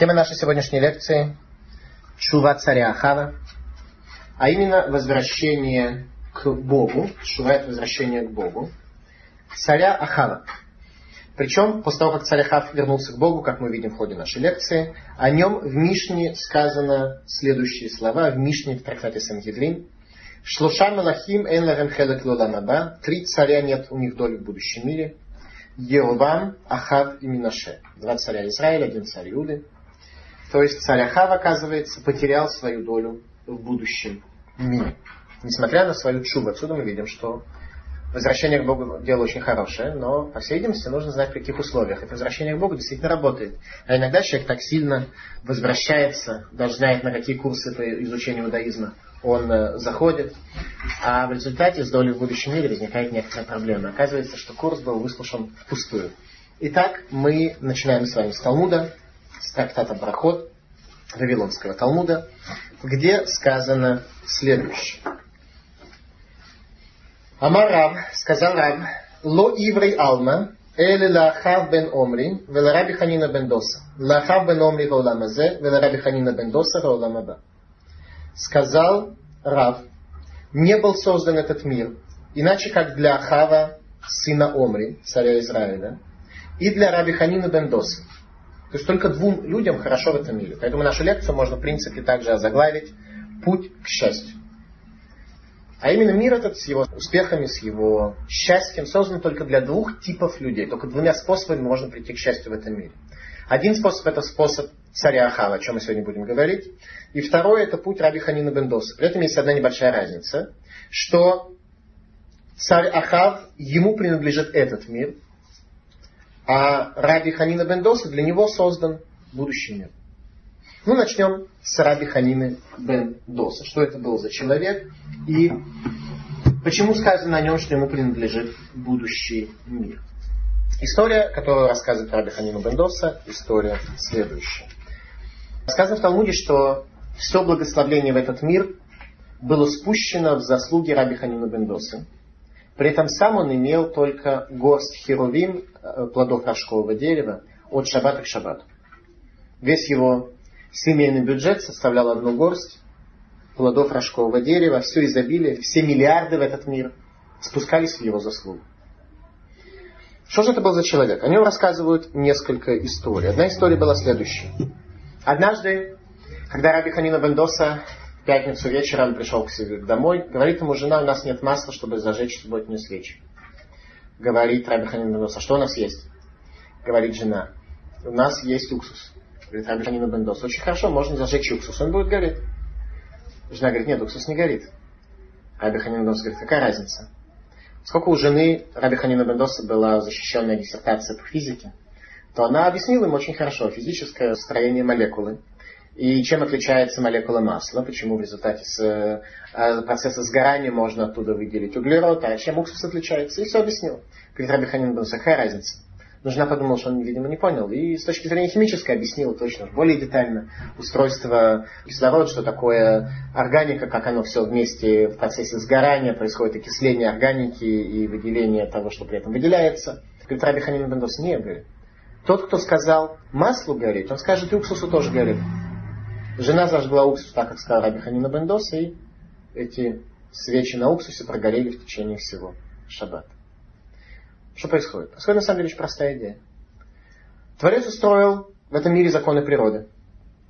Тема нашей сегодняшней лекции – Шува царя Ахава, а именно возвращение к Богу, Шува – это возвращение к Богу, царя Ахава. Причем, после того, как царь Ахав вернулся к Богу, как мы видим в ходе нашей лекции, о нем в Мишне сказано следующие слова, в Мишне в трактате Сангедрин. Шлуша Малахим эн ларем хелек лоламаба. Три царя нет у них доли в будущем мире. Еровам, Ахав и Минаше. Два царя Израиля, один царь Иуды. То есть царь Ахав, оказывается, потерял свою долю в будущем мире. Несмотря на свою чубу. Отсюда мы видим, что возвращение к Богу дело очень хорошее, но, по всей видимости, нужно знать, в каких условиях. Это возвращение к Богу действительно работает. А иногда человек так сильно возвращается, даже знает, на какие курсы по изучению иудаизма он э, заходит, а в результате с долей в будущем мире возникает некоторая проблема. Оказывается, что курс был выслушан впустую. Итак, мы начинаем с вами с Талмуда, с трактата Брахот Вавилонского Талмуда, где сказано следующее. Амарам, сказал Рам, ло иврей алма, эле лахав бен омри, велараби ханина бен доса. Лахав бен омри гаоламазе, велараби ханина бен доса гаоламаба. Сказал Рав, не был создан этот мир, иначе как для Ахава, сына Омри, царя Израиля, и для Раби Ханина бен Доса, то есть только двум людям хорошо в этом мире. Поэтому нашу лекцию можно, в принципе, также озаглавить «Путь к счастью». А именно мир этот с его успехами, с его счастьем создан только для двух типов людей. Только двумя способами можно прийти к счастью в этом мире. Один способ это способ царя Ахава, о чем мы сегодня будем говорить. И второй это путь Раби Ханина Бендоса. При этом есть одна небольшая разница, что царь Ахав, ему принадлежит этот мир, а Раби Ханина Бендоса для него создан будущий мир. Ну, начнем с Раби Ханины бен Доса. Что это был за человек и почему сказано о нем, что ему принадлежит будущий мир. История, которую рассказывает Раби Ханину бен Доса, история следующая. Сказано в Талмуде, что все благословление в этот мир было спущено в заслуги Раби Ханина бен Доса. При этом сам он имел только горсть херувим, э, плодов рожкового дерева, от шаббата к шаббату. Весь его Семейный бюджет составлял одну горсть плодов рожкового дерева, все изобилие, все миллиарды в этот мир спускались в его заслугу. Что же это был за человек? О нем рассказывают несколько историй. Одна история была следующая. Однажды, когда Раби Ханина Бендоса пятницу вечером пришел к себе домой, говорит ему жена, у нас нет масла, чтобы зажечь субботнюю свечи. Говорит Раби Ханина Бендоса, что у нас есть? Говорит жена, у нас есть уксус. Говорит, Раби Ханина Бендос, очень хорошо, можно зажечь уксус, он будет гореть. Жена говорит, нет, уксус не горит. Раби Ханина Бендос говорит, какая разница? Сколько у жены Раби Ханина Бендоса была защищенная диссертация по физике, то она объяснила им очень хорошо физическое строение молекулы. И чем отличается молекула масла, почему в результате с, э, процесса сгорания можно оттуда выделить углерод, а чем уксус отличается. И все объяснил. Говорит Раби Ханин Бендос, какая разница? Но жена подумала, что он, видимо, не понял. И с точки зрения химической объяснила точно, более детально устройство кислорода, что такое органика, как оно все вместе в процессе сгорания, происходит окисление органики и выделение того, что при этом выделяется. Говорит, Раби Ханин Бендос, не, говорит. Тот, кто сказал маслу горит, он скажет и уксусу тоже горит. Жена зажгла уксус, так как сказал Раби Ханина Бендос, и эти свечи на уксусе прогорели в течение всего шаббата. Что происходит? Происходит на самом деле очень простая идея. Творец устроил в этом мире законы природы.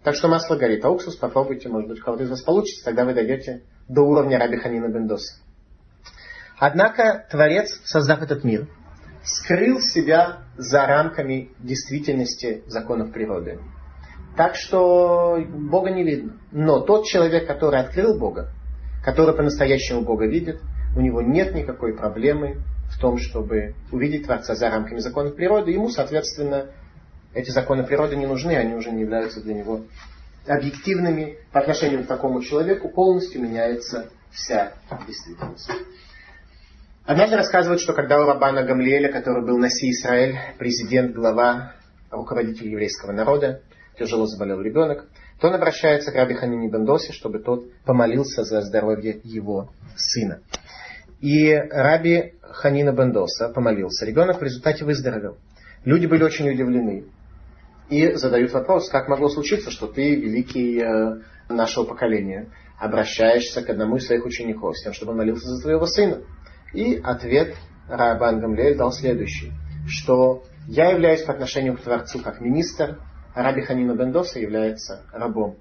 Так что масло горит, а уксус попробуйте, может быть, у кого-то из вас получится, тогда вы дойдете до уровня Раби Ханина Бендоса. Однако Творец, создав этот мир, скрыл себя за рамками действительности законов природы. Так что Бога не видно. Но тот человек, который открыл Бога, который по-настоящему Бога видит, у него нет никакой проблемы в том, чтобы увидеть Творца за рамками законов природы. Ему, соответственно, эти законы природы не нужны, они уже не являются для него объективными. По отношению к такому человеку полностью меняется вся действительность. Однажды рассказывают, что когда у Рабана Гамлиэля, который был Наси Израиль, президент, глава, руководитель еврейского народа, тяжело заболел ребенок, то он обращается к Раби Ханине Бендосе, чтобы тот помолился за здоровье его сына. И Раби Ханина Бендоса помолился. Ребенок в результате выздоровел. Люди были очень удивлены. И задают вопрос, как могло случиться, что ты, великий э, нашего поколения, обращаешься к одному из своих учеников с тем, чтобы он молился за твоего сына. И ответ Рабан Гамлель дал следующий, что я являюсь по отношению к Творцу как министр, Раби Ханина Бендоса является рабом.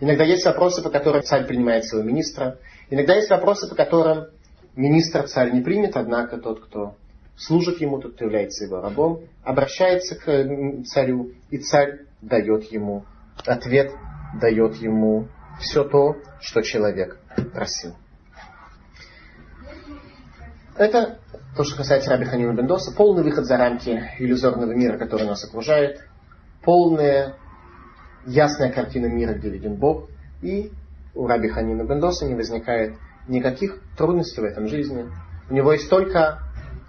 Иногда есть вопросы, по которым царь принимает своего министра. Иногда есть вопросы, по которым министр царь не примет, однако тот, кто служит ему, тот, кто является его рабом, обращается к царю, и царь дает ему ответ, дает ему все то, что человек просил. Это то, что касается Раби Ханина Бендоса, полный выход за рамки иллюзорного мира, который нас окружает, полная ясная картина мира, где виден Бог, и у Раби Ханина Бендоса не возникает никаких трудностей в этом жизни. У него есть только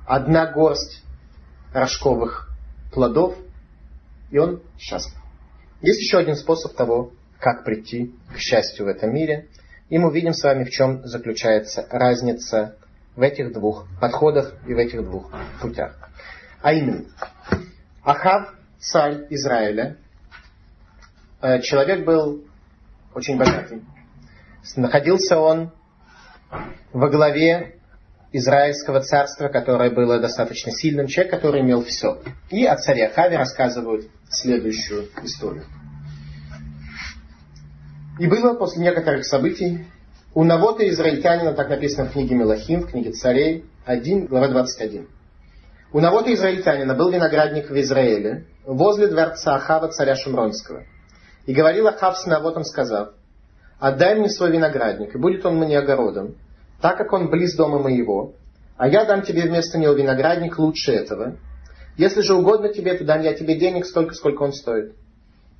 одна горсть рожковых плодов, и он счастлив. Есть еще один способ того, как прийти к счастью в этом мире. И мы видим с вами, в чем заключается разница в этих двух подходах и в этих двух путях. А именно, Ахав, царь Израиля, э, человек был очень богатый. Находился он во главе Израильского царства, которое было достаточно сильным, человек, который имел все. И о царе Ахаве рассказывают следующую историю. И было после некоторых событий, у Навота израильтянина, так написано в книге Мелахим, в книге царей, 1, глава 21. У Навота израильтянина был виноградник в Израиле, возле дворца Ахава, царя Шумронского. И говорил Ахав с Навотом, сказав, «Отдай мне свой виноградник, и будет он мне огородом, так как он близ дома моего, а я дам тебе вместо него виноградник лучше этого. Если же угодно тебе, то дам я тебе денег столько, сколько он стоит».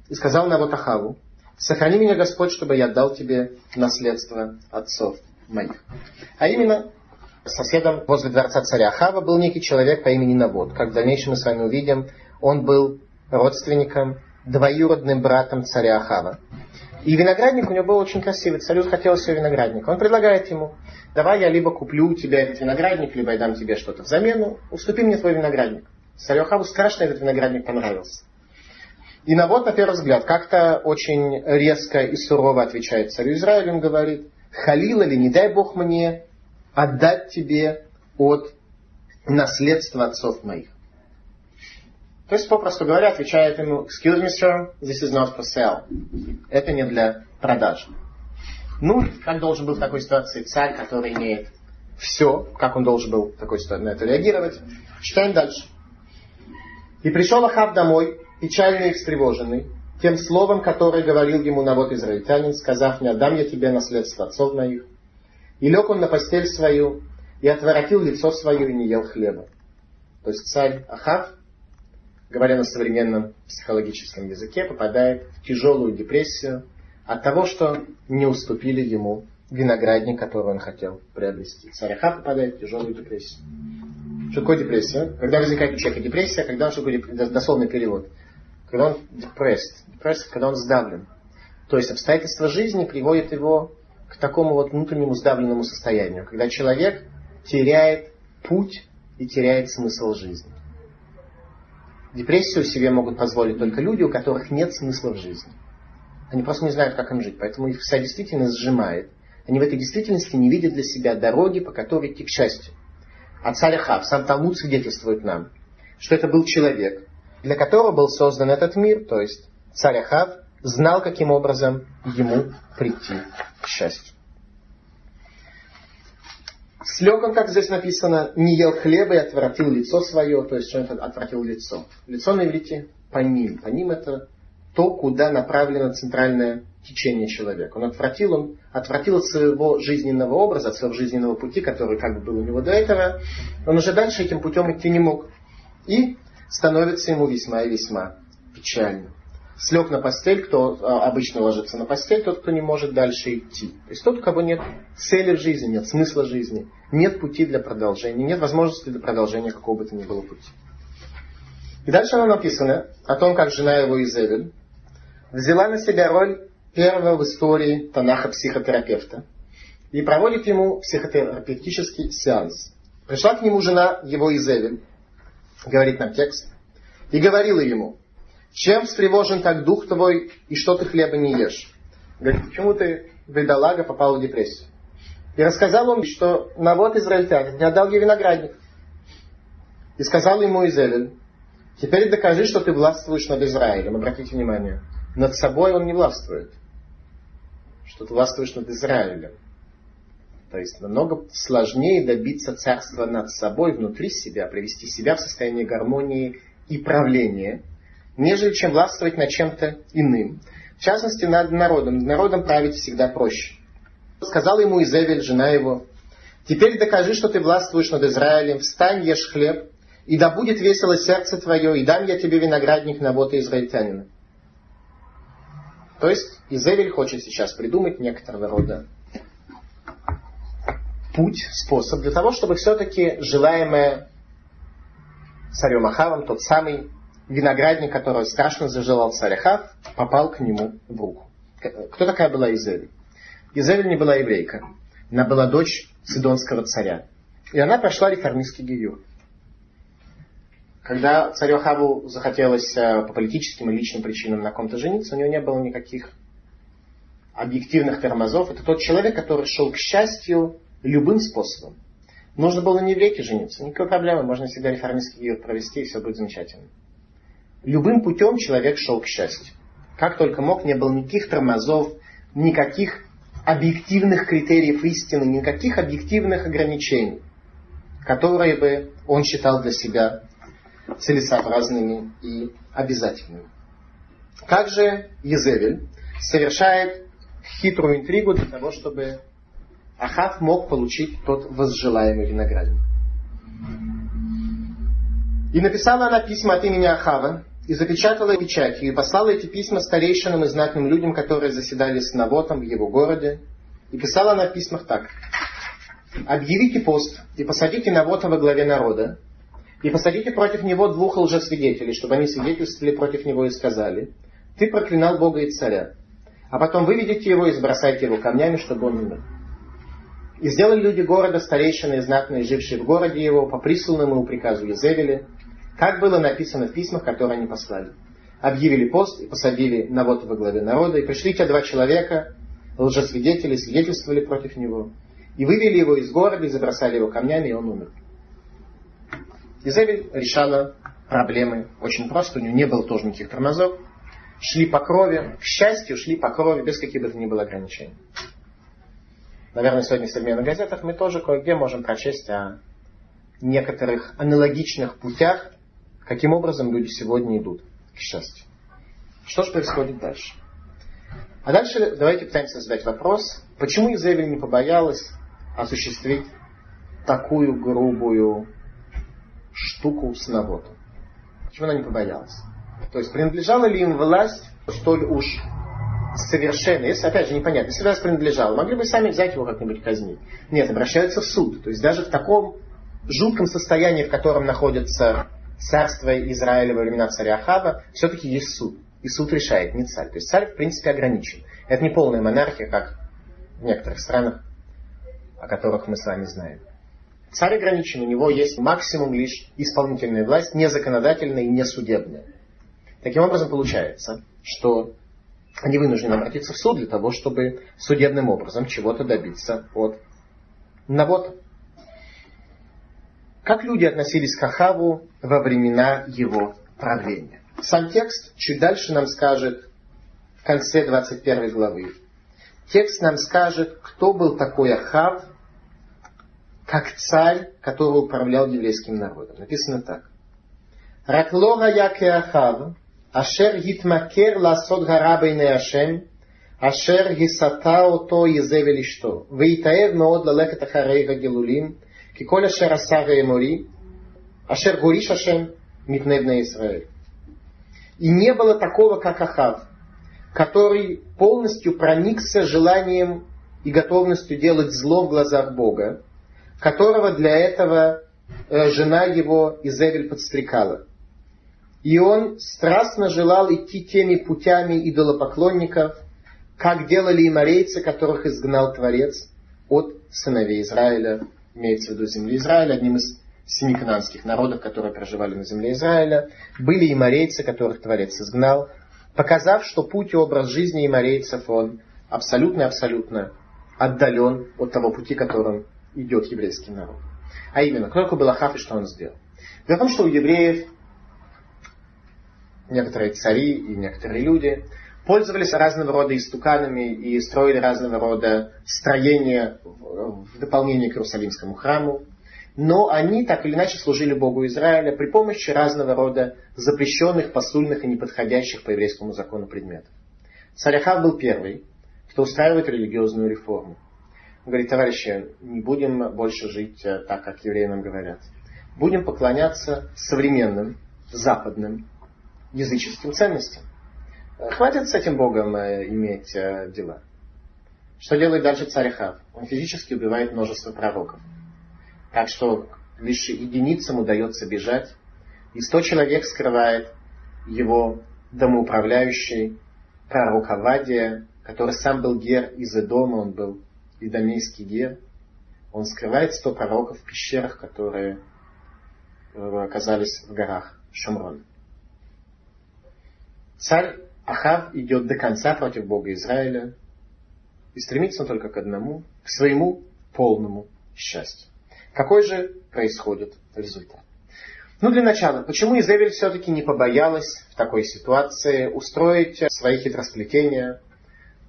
И сказал Навот Ахаву, Сохрани меня, Господь, чтобы я дал тебе наследство отцов моих. А именно, соседом возле дворца царя Хава был некий человек по имени Навод. Как в дальнейшем мы с вами увидим, он был родственником, двоюродным братом царя Ахава. И виноградник у него был очень красивый. Царю захотелось себе виноградник. Он предлагает ему, давай я либо куплю у тебя этот виноградник, либо я дам тебе что-то в замену. Уступи мне твой виноградник. Царю Ахаву страшно этот виноградник понравился. И Навод, на первый взгляд, как-то очень резко и сурово отвечает царю Израиля. Он говорит, халила ли, не дай Бог мне отдать тебе от наследства отцов моих. То есть, попросту говоря, отвечает ему, excuse me, sir, this is not for sale. Это не для продажи. Ну, как должен был в такой ситуации царь, который имеет все, как он должен был в такой ситуации на это реагировать. Читаем дальше. И пришел Ахав домой, печальный и встревоженный, тем словом, которое говорил ему народ израильтянин, сказав, не отдам я тебе наследство отцов моих. И лег он на постель свою, и отворотил лицо свое, и не ел хлеба. То есть царь Ахав, говоря на современном психологическом языке, попадает в тяжелую депрессию от того, что не уступили ему виноградник, который он хотел приобрести. Царь Ахав попадает в тяжелую депрессию. Что такое депрессия? Когда возникает у человека депрессия, когда он, что такое дословный перевод? когда он depressed, depressed, когда он сдавлен. То есть обстоятельства жизни приводят его к такому вот внутреннему сдавленному состоянию, когда человек теряет путь и теряет смысл жизни. Депрессию себе могут позволить только люди, у которых нет смысла в жизни. Они просто не знают, как им жить, поэтому их вся действительность сжимает. Они в этой действительности не видят для себя дороги, по которой идти к счастью. А царь Ахав, сам Талмуд свидетельствует нам, что это был человек, для которого был создан этот мир, то есть царь Ахав знал, каким образом ему прийти к счастью. Слег он, как здесь написано, не ел хлеба и отвратил лицо свое, то есть это отвратил лицо? Лицо на иврите по ним. По ним это то, куда направлено центральное течение человека. Он отвратил, он отвратил от своего жизненного образа, от своего жизненного пути, который как бы был у него до этого. Он уже дальше этим путем идти не мог. И становится ему весьма и весьма печально. Слег на постель, кто а, обычно ложится на постель, тот, кто не может дальше идти. То есть тот, у кого нет цели в жизни, нет смысла жизни, нет пути для продолжения, нет возможности для продолжения какого бы то ни было пути. И дальше нам написано о том, как жена его Изевель взяла на себя роль первого в истории Танаха психотерапевта и проводит ему психотерапевтический сеанс. Пришла к нему жена его Изевель говорит нам текст, и говорила ему, чем встревожен так дух твой, и что ты хлеба не ешь? Говорит, почему ты, бедолага, попал в депрессию? И рассказал он, что навод израильтянин не отдал ей виноградник. И сказал ему Изелель, теперь докажи, что ты властвуешь над Израилем. Обратите внимание, над собой он не властвует. Что ты властвуешь над Израилем. То есть намного сложнее добиться царства над собой, внутри себя, привести себя в состояние гармонии и правления, нежели чем властвовать над чем-то иным. В частности, над народом. Над народом править всегда проще. Сказала ему Изевель, жена его, «Теперь докажи, что ты властвуешь над Израилем, встань, ешь хлеб, и да будет весело сердце твое, и дам я тебе виноградник на вот израильтянина». То есть Изевель хочет сейчас придумать некоторого рода путь, способ для того, чтобы все-таки желаемое царем Ахавом, тот самый виноградник, который страшно зажелал царь попал к нему в руку. Кто такая была Изевель? Изевель не была еврейка. Она была дочь Сидонского царя. И она прошла реформистский гиюр. Когда царю Ахаву захотелось э, по политическим и личным причинам на ком-то жениться, у него не было никаких объективных тормозов. Это тот человек, который шел к счастью любым способом. Нужно было не в веке жениться, никакой проблемы, можно всегда реформистский гиюр провести, и все будет замечательно. Любым путем человек шел к счастью. Как только мог, не было никаких тормозов, никаких объективных критериев истины, никаких объективных ограничений, которые бы он считал для себя целесообразными и обязательными. Как же Езевель совершает хитрую интригу для того, чтобы Ахав мог получить тот возжелаемый виноградник. И написала она письма от имени Ахава, и запечатала печатью, и послала эти письма старейшинам и знатным людям, которые заседали с Навотом в его городе. И писала она в письмах так. «Объявите пост и посадите Навота во главе народа, и посадите против него двух лжесвидетелей, чтобы они свидетельствовали против него и сказали, ты проклинал Бога и царя, а потом выведите его и сбросайте его камнями, чтобы он умер. И сделали люди города, старейшины и знатные, жившие в городе его, по присланному приказу Езевеля, как было написано в письмах, которые они послали. Объявили пост и посадили Навота во главе народа, и пришли те два человека, лжесвидетели, свидетельствовали против него, и вывели его из города, и забросали его камнями, и он умер. Изевель решала проблемы очень просто, у нее не было тоже никаких тормозов, шли по крови, к счастью, шли по крови без каких бы то ни было ограничений. Наверное, сегодня в современных газетах мы тоже кое-где можем прочесть о некоторых аналогичных путях, каким образом люди сегодня идут к счастью. Что же происходит дальше? А дальше давайте пытаемся задать вопрос, почему Изевель не побоялась осуществить такую грубую штуку с Навотом? Почему она не побоялась? То есть принадлежала ли им власть столь уж совершенно, если, опять же, непонятно, если власть принадлежала, могли бы сами взять его как-нибудь казнить. Нет, обращаются в суд. То есть даже в таком жутком состоянии, в котором находится царство Израиля во времена царя Ахава, все-таки есть суд. И суд решает, не царь. То есть царь, в принципе, ограничен. Это не полная монархия, как в некоторых странах, о которых мы с вами знаем. Царь ограничен, у него есть максимум лишь исполнительная власть, не законодательная и не судебная. Таким образом, получается, что они вынуждены обратиться в суд для того, чтобы судебным образом чего-то добиться от Навота. Как люди относились к Ахаву во времена его правления? Сам текст чуть дальше нам скажет в конце 21 главы. Текст нам скажет, кто был такой Ахав, как царь, который управлял еврейским народом. Написано так. Раклора яке Ахав, ашер гитмакер ласот гарабейне ашем, ашер гисата ото изевелишто, вейтаев меод лалекет ахарей гагелулим, כי כל אשר עשה ואמורי, אשר גוריש השם מפני בני Израиль. И не было такого, как Ахав, который полностью проникся желанием и готовностью делать зло в глазах Бога, которого для этого э, жена его Изевель подстрекала. И он страстно желал идти теми путями идолопоклонников, как делали и морейцы, которых изгнал Творец от сыновей Израиля имеется в виду земли Израиля, одним из семи кананских народов, которые проживали на земле Израиля. Были и морейцы, которых Творец изгнал, показав, что путь и образ жизни и морейцев, он абсолютно-абсолютно отдален от того пути, которым идет еврейский народ. А именно, кто такой был Ахав и что он сделал? Дело в том, что у евреев некоторые цари и некоторые люди пользовались разного рода истуканами и строили разного рода строения в дополнение к Иерусалимскому храму. Но они так или иначе служили Богу Израиля при помощи разного рода запрещенных, посульных и неподходящих по еврейскому закону предметов. Царь Ахав был первый, кто устраивает религиозную реформу. Он говорит, товарищи, не будем больше жить э, так, как евреи нам говорят. Будем поклоняться современным, западным, языческим ценностям. Э, хватит с этим Богом э, иметь дела. Что делает дальше царь Ахав? Он физически убивает множество пророков. Так что лишь единицам удается бежать. И сто человек скрывает его домоуправляющий пророк Авадия, который сам был гер из Эдома, он был идомейский гер. Он скрывает сто пророков в пещерах, которые э, оказались в горах Шамрон. Царь Ахав идет до конца против Бога Израиля и стремится он только к одному, к своему полному счастью. Какой же происходит результат? Ну, для начала, почему Изевель все-таки не побоялась в такой ситуации устроить свои хитросплетения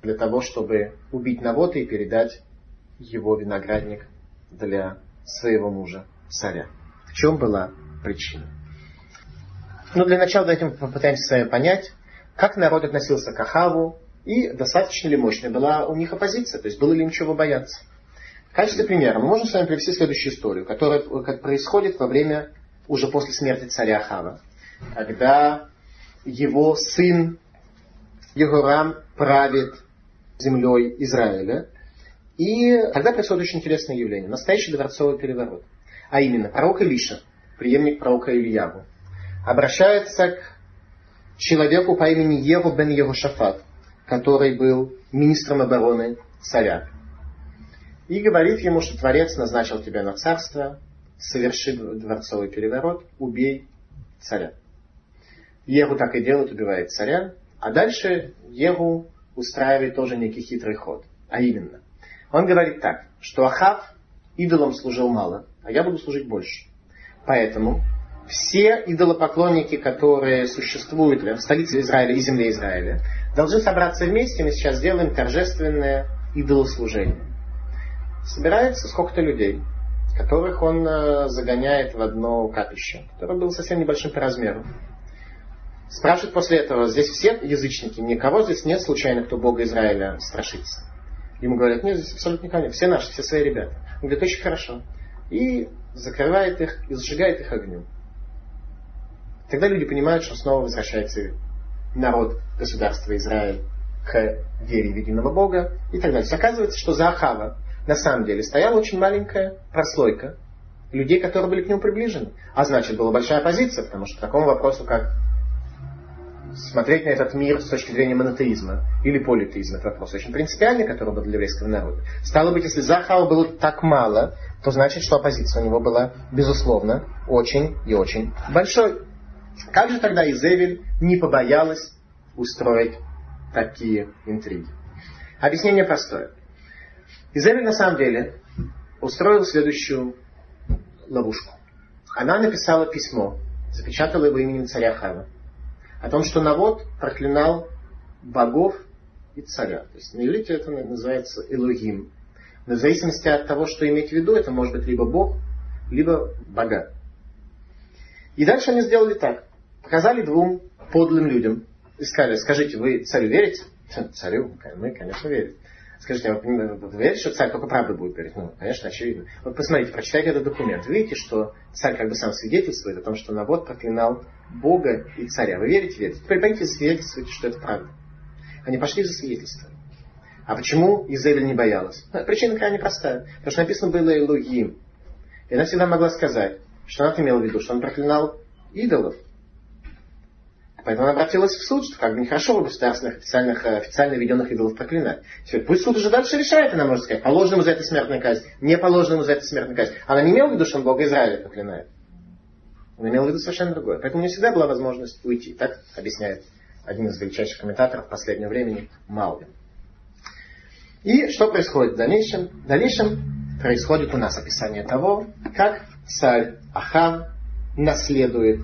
для того, чтобы убить Навота и передать его виноградник для своего мужа, царя? В чем была причина? Ну, для начала давайте мы попытаемся с понять, как народ относился к Ахаву и достаточно ли мощная была у них оппозиция, то есть было ли им чего бояться. В качестве примера мы можем с вами привести следующую историю, которая как происходит во время, уже после смерти царя Ахава, когда его сын Егорам правит землей Израиля. И тогда происходит очень интересное явление. Настоящий дворцовый переворот. А именно, пророк Илиша, преемник пророка Ильяву, обращается к человеку по имени Еву бен Егошафат, который был министром обороны царя. И говорит ему, что Творец назначил тебя на царство, соверши дворцовый переворот, убей царя. Егу так и делает, убивает царя. А дальше Егу устраивает тоже некий хитрый ход. А именно, он говорит так, что Ахав идолам служил мало, а я буду служить больше. Поэтому все идолопоклонники, которые существуют в столице Израиля и земле Израиля, должны собраться вместе, мы сейчас сделаем торжественное идолослужение. Собирается сколько-то людей, которых он э, загоняет в одно капище, которое было совсем небольшим по размеру. Спрашивает после этого, здесь все язычники, никого здесь нет случайно, кто Бога Израиля страшится. Ему говорят, нет, здесь абсолютно никого нет, все наши, все свои ребята. Он говорит, очень хорошо. И закрывает их, и зажигает их огнем. Тогда люди понимают, что снова возвращается народ государства Израиль к вере в единого Бога и так далее. Оказывается, что за Ахава на самом деле стояла очень маленькая прослойка людей, которые были к нему приближены. А значит, была большая оппозиция, потому что к такому вопросу, как смотреть на этот мир с точки зрения монотеизма или политеизма, это вопрос очень принципиальный, который был для еврейского народа. Стало быть, если Захава было так мало, то значит, что оппозиция у него была, безусловно, очень и очень большой. Как же тогда Изевель не побоялась устроить такие интриги? Объяснение простое. Изевель на самом деле устроил следующую ловушку. Она написала письмо, запечатала его именем царя Хава о том, что Навод проклинал богов и царя. То есть на иврите это называется Элогим. Но в зависимости от того, что иметь в виду, это может быть либо бог, либо бога. И дальше они сделали так. Показали двум подлым людям и сказали, скажите, вы царю верите? Царю? Мы, конечно, верим. Скажите, а вы, вы верите, что царь только правду будет говорить? Ну, конечно, очевидно. Вот посмотрите, прочитайте этот документ. Видите, что царь как бы сам свидетельствует о том, что Навод проклинал Бога и царя. Вы верите, верите? Теперь пойдите свидетельствуйте, что это правда. Они пошли за свидетельство. А почему Изель не боялась? Ну, причина крайне простая. Потому что написано было Элогим. И она всегда могла сказать, что она имела в виду, что он проклинал идолов. Поэтому она обратилась в суд, что как бы нехорошо в государственных официальных, э, официально введенных идолов проклинать. Все, пусть суд уже дальше решает, она может сказать, положенному за это смертная казнь, не положенному за это смертная казнь. Она не имела в виду, что он Бога Израиля проклинает. Она имела в виду совершенно другое. Поэтому у нее всегда была возможность уйти. Так объясняет один из величайших комментаторов последнего времени Малвин. И что происходит в дальнейшем? В дальнейшем происходит у нас описание того, как царь Ахав наследует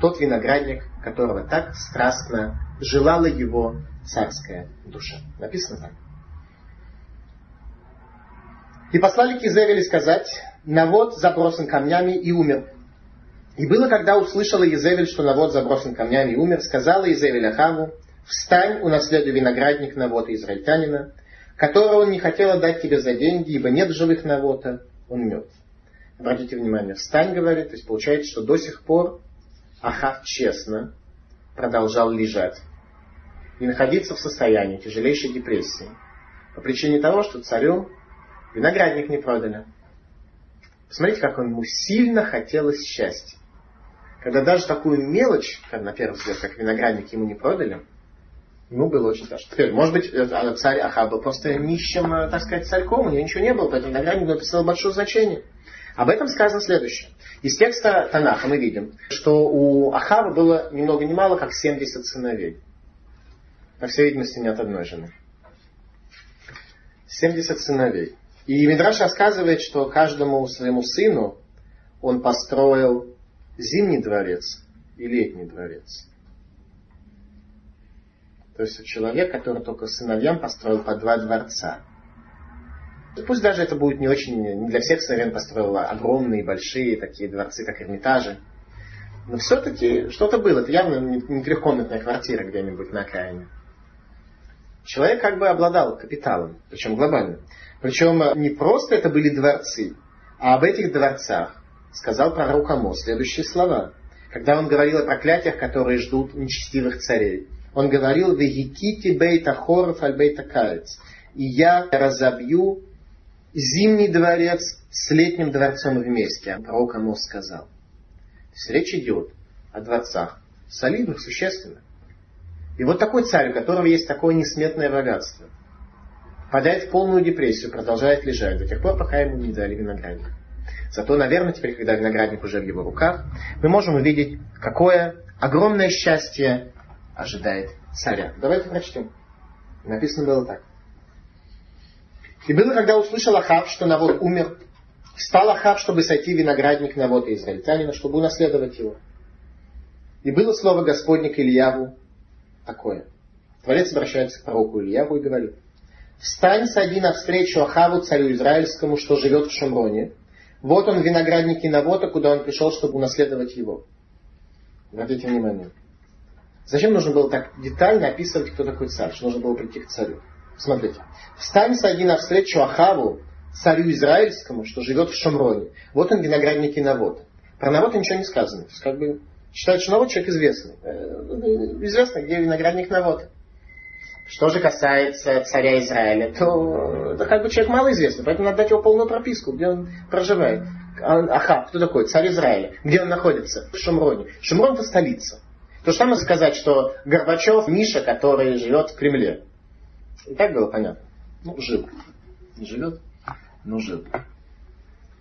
тот виноградник, которого так страстно желала его царская душа. Написано так. И послали к Изевеле сказать, Навод забросан камнями и умер. И было, когда услышала Изевель, что Навод забросан камнями и умер, сказала Изевель Ахаву, встань, унаследуй виноградник Навота израильтянина, которого он не хотел отдать тебе за деньги, ибо нет живых Навота, он мертв. Обратите внимание, встань, говорит, то есть получается, что до сих пор Ахав честно продолжал лежать и находиться в состоянии тяжелейшей депрессии по причине того, что царю виноградник не продали. Посмотрите, как ему сильно хотелось счастья. Когда даже такую мелочь, как на первый взгляд, как виноградник ему не продали, ему было очень тяжело. Теперь, может быть, а, царь Ахаб был просто нищим, э, так сказать, царьком, у него ничего не было, поэтому виноградник написал большое значение. Об этом сказано следующее. Из текста Танаха мы видим, что у Ахава было ни много ни мало, как 70 сыновей. По всей видимости, не от одной жены. 70 сыновей. И Мидраш рассказывает, что каждому своему сыну он построил зимний дворец и летний дворец. То есть человек, который только сыновьям построил по два дворца – Пусть даже это будет не очень, не для всех сыновей построила огромные, большие такие дворцы, как Эрмитажи. Но все-таки что-то было. Это явно не трехкомнатная квартира где-нибудь на окраине. Человек как бы обладал капиталом, причем глобальным. Причем не просто это были дворцы, а об этих дворцах сказал пророк Амос следующие слова. Когда он говорил о проклятиях, которые ждут нечестивых царей. Он говорил, «Вегикити бейта хоров аль бейта каец» и я разобью зимний дворец с летним дворцом вместе. Пророк Амос сказал. То есть речь идет о дворцах солидных, существенных. И вот такой царь, у которого есть такое несметное богатство, падает в полную депрессию, продолжает лежать до тех пор, пока ему не дали виноградник. Зато, наверное, теперь, когда виноградник уже в его руках, мы можем увидеть, какое огромное счастье ожидает царя. Давайте прочтем. Написано было так. И было, когда услышал Ахав, что Навод умер, встал Ахав, чтобы сойти виноградник Навода израильтянина, чтобы унаследовать его. И было слово Господне к Ильяву такое. Творец обращается к пророку Ильяву и говорит, «Встань, сади навстречу Ахаву, царю израильскому, что живет в Шамроне. Вот он в винограднике Навота, куда он пришел, чтобы унаследовать его». Обратите внимание. Зачем нужно было так детально описывать, кто такой царь? Что нужно было прийти к царю? Смотрите. Встань, сади навстречу Ахаву, царю израильскому, что живет в Шамроне. Вот он виноградник и Навод. Про Навод ничего не сказано. То есть, как бы, считают, что Навод человек известный. Э, известно, где виноградник Навод. Что же касается царя Израиля, то это как бы человек малоизвестный, поэтому надо дать его полную прописку, где он проживает. Ахав, кто такой? Царь Израиля. Где он находится? В Шамроне. Шамрон это столица. То же самое сказать, что Горбачев Миша, который живет в Кремле. И так было понятно. Ну, жил. Не живет, но жил.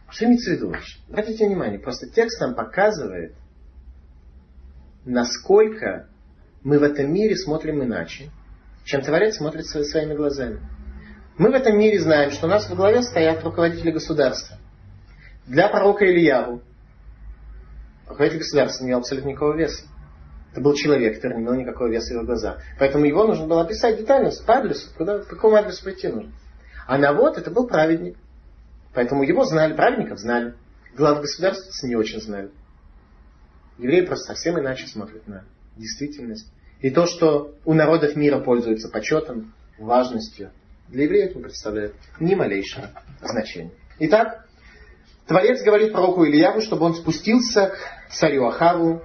Что имеется в виду? Обратите внимание, просто текст нам показывает, насколько мы в этом мире смотрим иначе, чем Творец смотрит своими глазами. Мы в этом мире знаем, что у нас в главе стоят руководители государства. Для пророка Ильяву руководитель государства не имел абсолютно никакого веса. Это был человек, который не имел никакого веса его глазах. Поэтому его нужно было описать детально, по адресу, куда, по какому адресу пойти нужно. А Навод это был праведник. Поэтому его знали, праведников знали. Глав государства не очень знали. Евреи просто совсем иначе смотрят на действительность. И то, что у народов мира пользуется почетом, важностью, для евреев не представляет ни малейшего значения. Итак, Творец говорит пророку Ильяву, чтобы он спустился к царю Ахаву,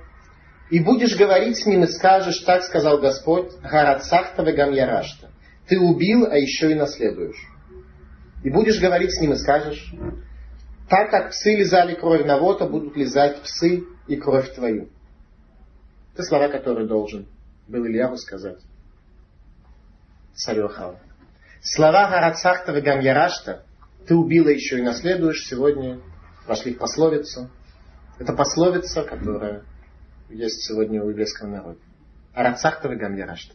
и будешь говорить с ним и скажешь, так сказал Господь, Гарацахтава Гамьярашта. Ты убил, а еще и наследуешь. И будешь говорить с ним и скажешь, так как псы лизали кровь Навота, будут лизать псы и кровь твою. Это слова, которые должен был Ильяву сказать царю Ахаву. Слова Гарацахта Вегам Ярашта ты убила еще и наследуешь сегодня вошли в пословицу. Это пословица, которая есть сегодня у еврейского народа. Арацахта Вегам Ярашта.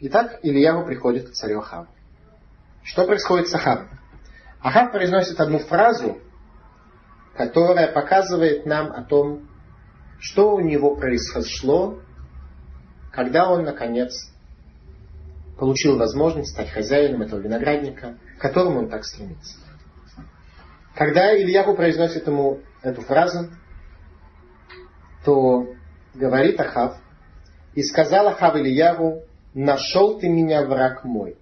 Итак, Ильяву приходит к царю Ахаву. Что происходит с Ахавом? Ахав произносит одну фразу, которая показывает нам о том, что у него произошло, когда он, наконец, получил возможность стать хозяином этого виноградника, к которому он так стремится. Когда Ильяху произносит ему эту фразу, то говорит Ахав, и сказал Ахав Ильягу, нашел ты меня, враг мой.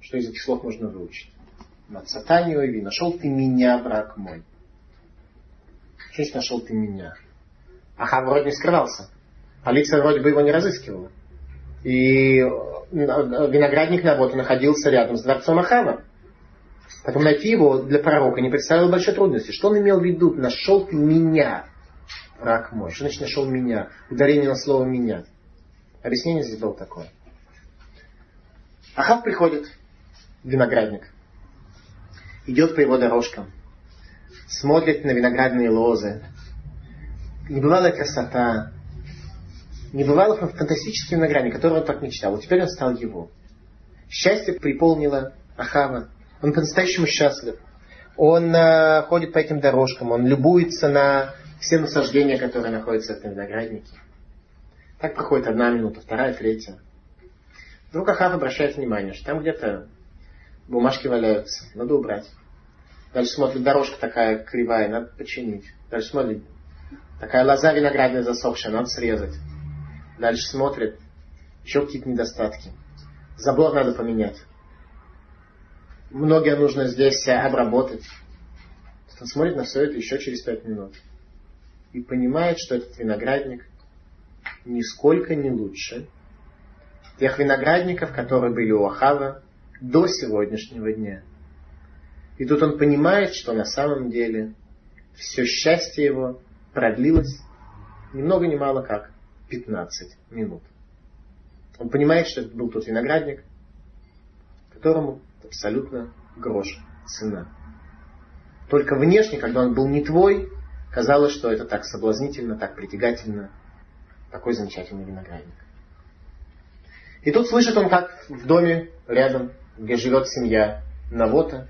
Что из этих слов можно выучить? Мацатанию и нашел ты меня, враг мой. Что значит нашел ты меня? Ахав вроде не скрывался. Полиция вроде бы его не разыскивала. И э, виноградник Навота находился рядом с дворцом Ахава. Поэтому найти его для пророка не представило большой трудности. Что он имел в виду? Нашел ты меня, враг мой. Что значит нашел меня? Ударение на слово меня. Объяснение здесь было такое. Ахав приходит, виноградник, идет по его дорожкам, смотрит на виноградные лозы. Небывалая красота, небывалый фантастический виноградник, которого он так мечтал. Вот теперь он стал его. Счастье приполнило Ахава. Он по-настоящему счастлив. Он э, ходит по этим дорожкам, он любуется на все насаждения, которые находятся в этом винограднике. Так проходит одна минута, вторая, третья. Вдруг Ахав обращает внимание, что там где-то бумажки валяются, надо убрать. Дальше смотрит, дорожка такая кривая, надо починить. Дальше смотрит, такая лоза виноградная засохшая, надо срезать. Дальше смотрит, еще какие-то недостатки. Забор надо поменять. Многое нужно здесь обработать. Он смотрит на все это еще через пять минут. И понимает, что этот виноградник нисколько не лучше тех виноградников, которые были у Ахава до сегодняшнего дня. И тут он понимает, что на самом деле все счастье его продлилось ни много ни мало как 15 минут. Он понимает, что это был тот виноградник, которому абсолютно грош цена. Только внешне, когда он был не твой, казалось, что это так соблазнительно, так притягательно, такой замечательный виноградник. И тут слышит он, как в доме рядом, где живет семья Навота,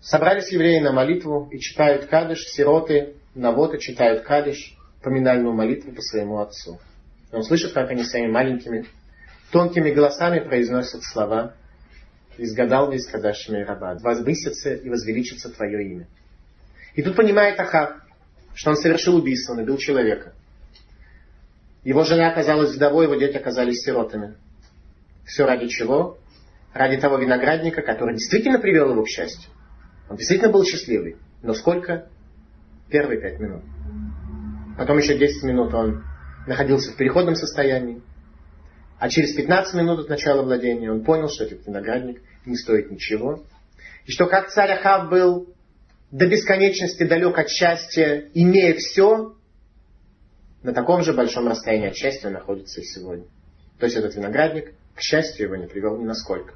собрались евреи на молитву и читают кадыш, сироты Навота читают кадыш, поминальную молитву по своему отцу. Он слышит, как они своими маленькими, тонкими голосами произносят слова «Изгадал весь Кадаш Рабад, возвысится и возвеличится Твое имя». И тут понимает Ахав, что он совершил убийство, он убил человека. Его жена оказалась вдовой, его дети оказались сиротами. Все ради чего? Ради того виноградника, который действительно привел его к счастью. Он действительно был счастливый. Но сколько? Первые пять минут. Потом еще 10 минут он находился в переходном состоянии. А через 15 минут от начала владения он понял, что этот виноградник не стоит ничего. И что как царь Ахав был до бесконечности далек от счастья, имея все, на таком же большом расстоянии от счастья находится и сегодня. То есть этот виноградник, к счастью, его не привел ни насколько.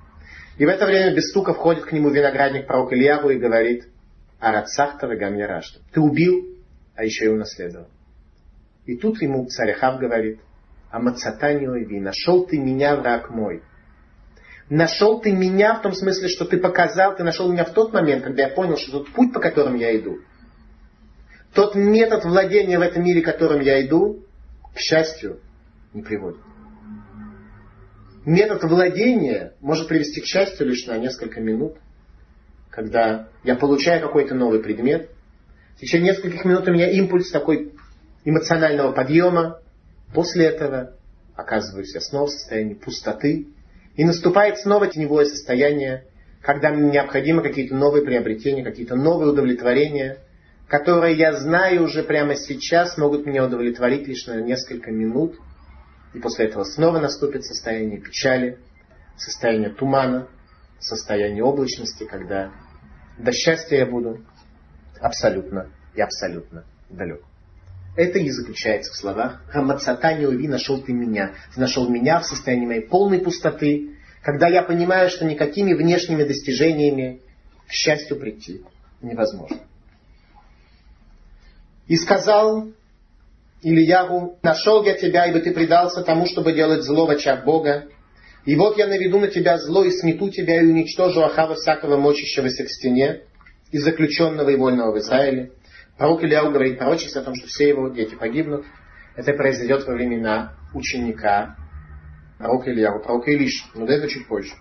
И в это время без стука входит к нему виноградник пророк Ильягу и говорит, Арацахтова Гамьярашта, ты убил, а еще и унаследовал. И тут ему царь Ахав говорит, Амацатани Ойви, нашел ты меня, враг мой. Нашел ты меня в том смысле, что ты показал, ты нашел меня в тот момент, когда я понял, что тот путь, по которому я иду, тот метод владения в этом мире, которым я иду, к счастью, не приводит. Метод владения может привести к счастью лишь на несколько минут, когда я получаю какой-то новый предмет. В течение нескольких минут у меня импульс такой эмоционального подъема. После этого оказываюсь я снова в состоянии пустоты. И наступает снова теневое состояние, когда мне необходимы какие-то новые приобретения, какие-то новые удовлетворения – которые я знаю уже прямо сейчас, могут меня удовлетворить лишь на несколько минут. И после этого снова наступит состояние печали, состояние тумана, состояние облачности, когда до счастья я буду абсолютно и абсолютно далек. Это и заключается в словах «Рамацата не уви, нашел ты меня». Ты нашел меня в состоянии моей полной пустоты, когда я понимаю, что никакими внешними достижениями к счастью прийти невозможно. И сказал Ильягу, нашел я тебя, ибо ты предался тому, чтобы делать зло в очах Бога. И вот я наведу на тебя зло и смету тебя и уничтожу Ахава всякого мочащегося к стене и заключенного и вольного в Израиле. Пророк Ильяу говорит пророчество о том, что все его дети погибнут. Это произойдет во времена ученика пророка Ильяу, пророка Илиш. Но до этого чуть позже.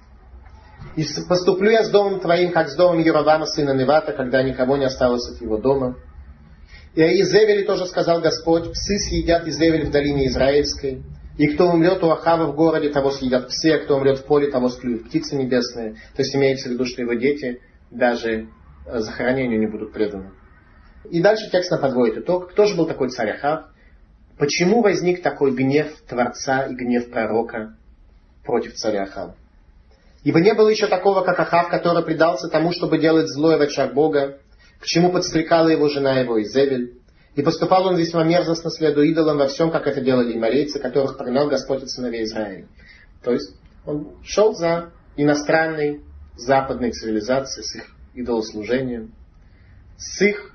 И поступлю я с домом твоим, как с домом Яровама, сына Невата, когда никого не осталось от его дома. И о Изевеле тоже сказал Господь, псы съедят Изевель в долине Израильской, и кто умрет у Ахава в городе, того съедят псы, а кто умрет в поле, того склюют птицы небесные. То есть имеется в виду, что его дети даже э, захоронению не будут преданы. И дальше текст подводит итог. Кто же был такой царь Ахав? Почему возник такой гнев Творца и гнев пророка против царя Ахава? Ибо не было еще такого, как Ахав, который предался тому, чтобы делать злое в очах Бога, к чему подстрекала его жена его Изевель. И поступал он весьма мерзостно следу идолам во всем, как это делали ималейцы, которых прогнал Господь от сыновей Израиля. То есть он шел за иностранной западной цивилизацией, с их идолослужением, с их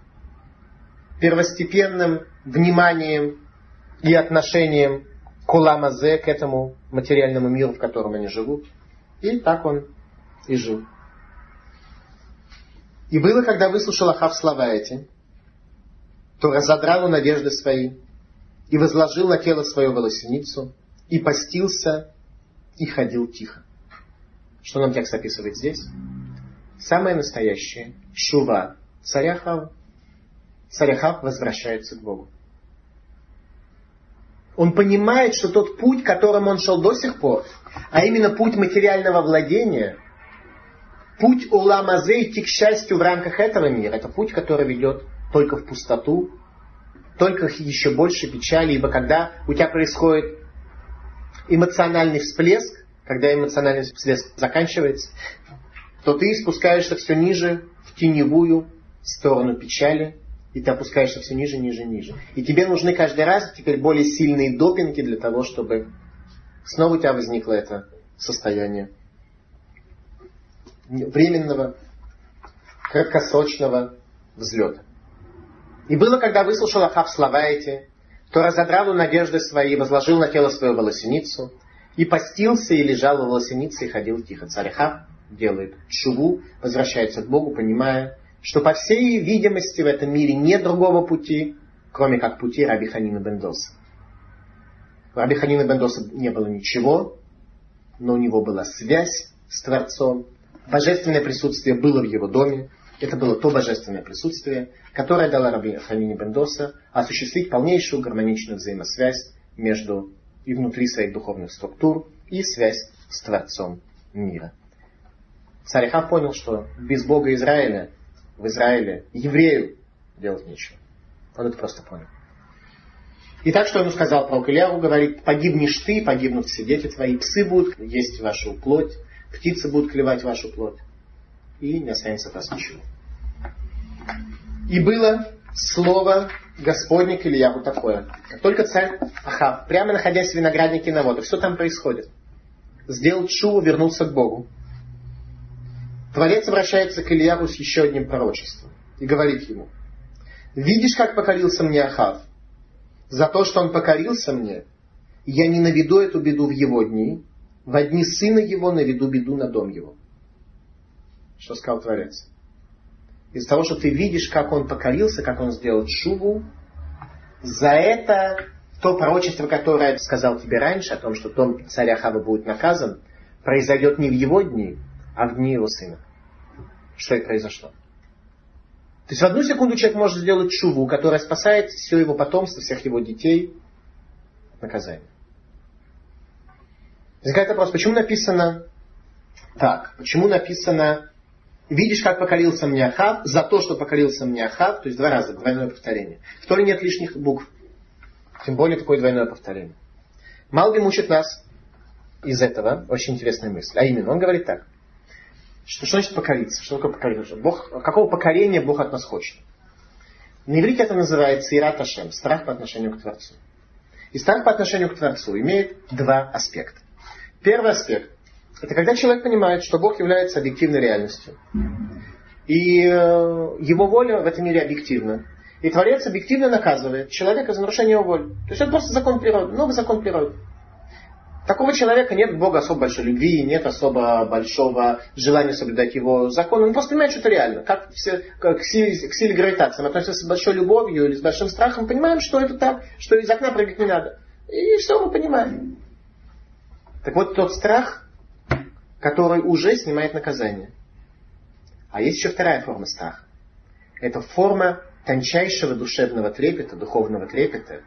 первостепенным вниманием и отношением к Уламазе, к этому материальному миру, в котором они живут. И так он и жил. И было, когда выслушал Ахав слова эти, то разодрал он одежды свои и возложил на тело свою волосеницу и постился и ходил тихо. Что нам текст описывает здесь? Самое настоящее шува царя Хава. Царь Ахав возвращается к Богу. Он понимает, что тот путь, которым он шел до сих пор, а именно путь материального владения, путь Уламазе идти к счастью в рамках этого мира, это путь, который ведет только в пустоту, только еще больше печали, ибо когда у тебя происходит эмоциональный всплеск, когда эмоциональный всплеск заканчивается, то ты спускаешься все ниже в теневую сторону печали, и ты опускаешься все ниже, ниже, ниже. И тебе нужны каждый раз теперь более сильные допинги для того, чтобы снова у тебя возникло это состояние временного, краткосрочного взлета. И было, когда выслушал Ахав слова эти, то разодрал он надежды свои, возложил на тело свою волосеницу, и постился, и лежал в волосенице, и ходил тихо. Царь Ахав делает шуву, возвращается к Богу, понимая, что по всей видимости в этом мире нет другого пути, кроме как пути Раби Ханина Бендоса. У Раби Ханина Бендоса не было ничего, но у него была связь с Творцом. Божественное присутствие было в его доме. Это было то божественное присутствие, которое дало Раби Ханине Бендоса осуществить полнейшую гармоничную взаимосвязь между и внутри своих духовных структур и связь с Творцом мира. Царь Ахав понял, что без Бога Израиля в Израиле еврею делать нечего. Он это просто понял. И так, что ему сказал пророк Ильяву, говорит, погибнешь ты, погибнут все дети твои, псы будут есть вашу плоть, птицы будут клевать вашу плоть, и не останется от вас ничего. И было слово Господне к Ильяву такое. Как только царь Ахав, прямо находясь в винограднике Навода, что там происходит? Сделал шуву, вернулся к Богу. Творец обращается к Ильяву с еще одним пророчеством и говорит ему, «Видишь, как покорился мне Ахав? За то, что он покорился мне, я не наведу эту беду в его дни, в дни сына его наведу беду на дом его». Что сказал Творец? Из-за того, что ты видишь, как он покорился, как он сделал шубу, за это то пророчество, которое сказал тебе раньше, о том, что дом царя Хава будет наказан, произойдет не в его дни, а в дни его сына. Что и произошло. То есть в одну секунду человек может сделать чуву, которая спасает все его потомство, всех его детей от наказания. Возникает вопрос, почему написано так? Почему написано Видишь, как покорился мне Ахав, за то, что покорился мне Ахав, то есть два раза, двойное повторение. В Торе нет лишних букв. Тем более такое двойное повторение. Малбим учит нас из этого очень интересная мысль. А именно, он говорит так. Что, что значит покориться? Что такое покориться? Бог, какого покорения Бог от нас хочет? На иврите это называется ираташем, страх по отношению к Творцу. И страх по отношению к Творцу имеет два аспекта. Первый аспект – это когда человек понимает, что Бог является объективной реальностью. И э, его воля в этом мире объективна. И Творец объективно наказывает человека за нарушение его воли. То есть это просто закон природы, новый закон природы. Такого человека нет к особо большой любви, нет особо большого желания соблюдать его закон. Он просто понимает, что это реально. Как, все, как к, силе, к силе гравитации. Мы относимся с большой любовью или с большим страхом, понимаем, что это так, что из окна прыгать не надо. И все мы понимаем. Так вот, тот страх, который уже снимает наказание. А есть еще вторая форма страха. Это форма тончайшего душевного трепета, духовного трепета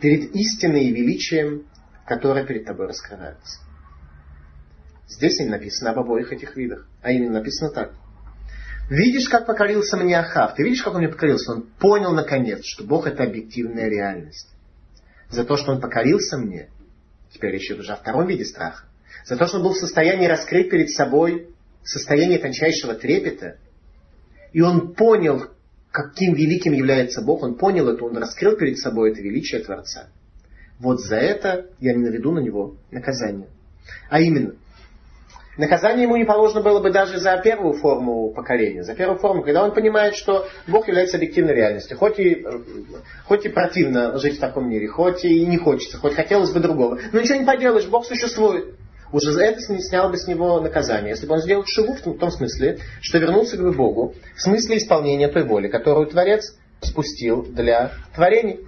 перед истиной величием, которое перед тобой раскрывается. Здесь не написано об обоих этих видах, а именно написано так. Видишь, как покорился мне Ахав? Ты видишь, как он мне покорился? Он понял наконец, что Бог это объективная реальность. За то, что он покорился мне, теперь идет уже о втором виде страха, за то, что он был в состоянии раскрыть перед собой состояние тончайшего трепета, и он понял, каким великим является Бог, он понял это, он раскрыл перед собой это величие Творца. Вот за это я не наведу на него наказание. А именно, наказание ему не положено было бы даже за первую форму покорения. За первую форму, когда он понимает, что Бог является объективной реальностью. Хоть и, хоть и противно жить в таком мире, хоть и не хочется, хоть хотелось бы другого. Но ничего не поделаешь, Бог существует уже за это сняло бы с него наказание. Если бы он сделал шиву в том, в том смысле, что вернулся бы к Богу, в смысле исполнения той воли, которую Творец спустил для творений.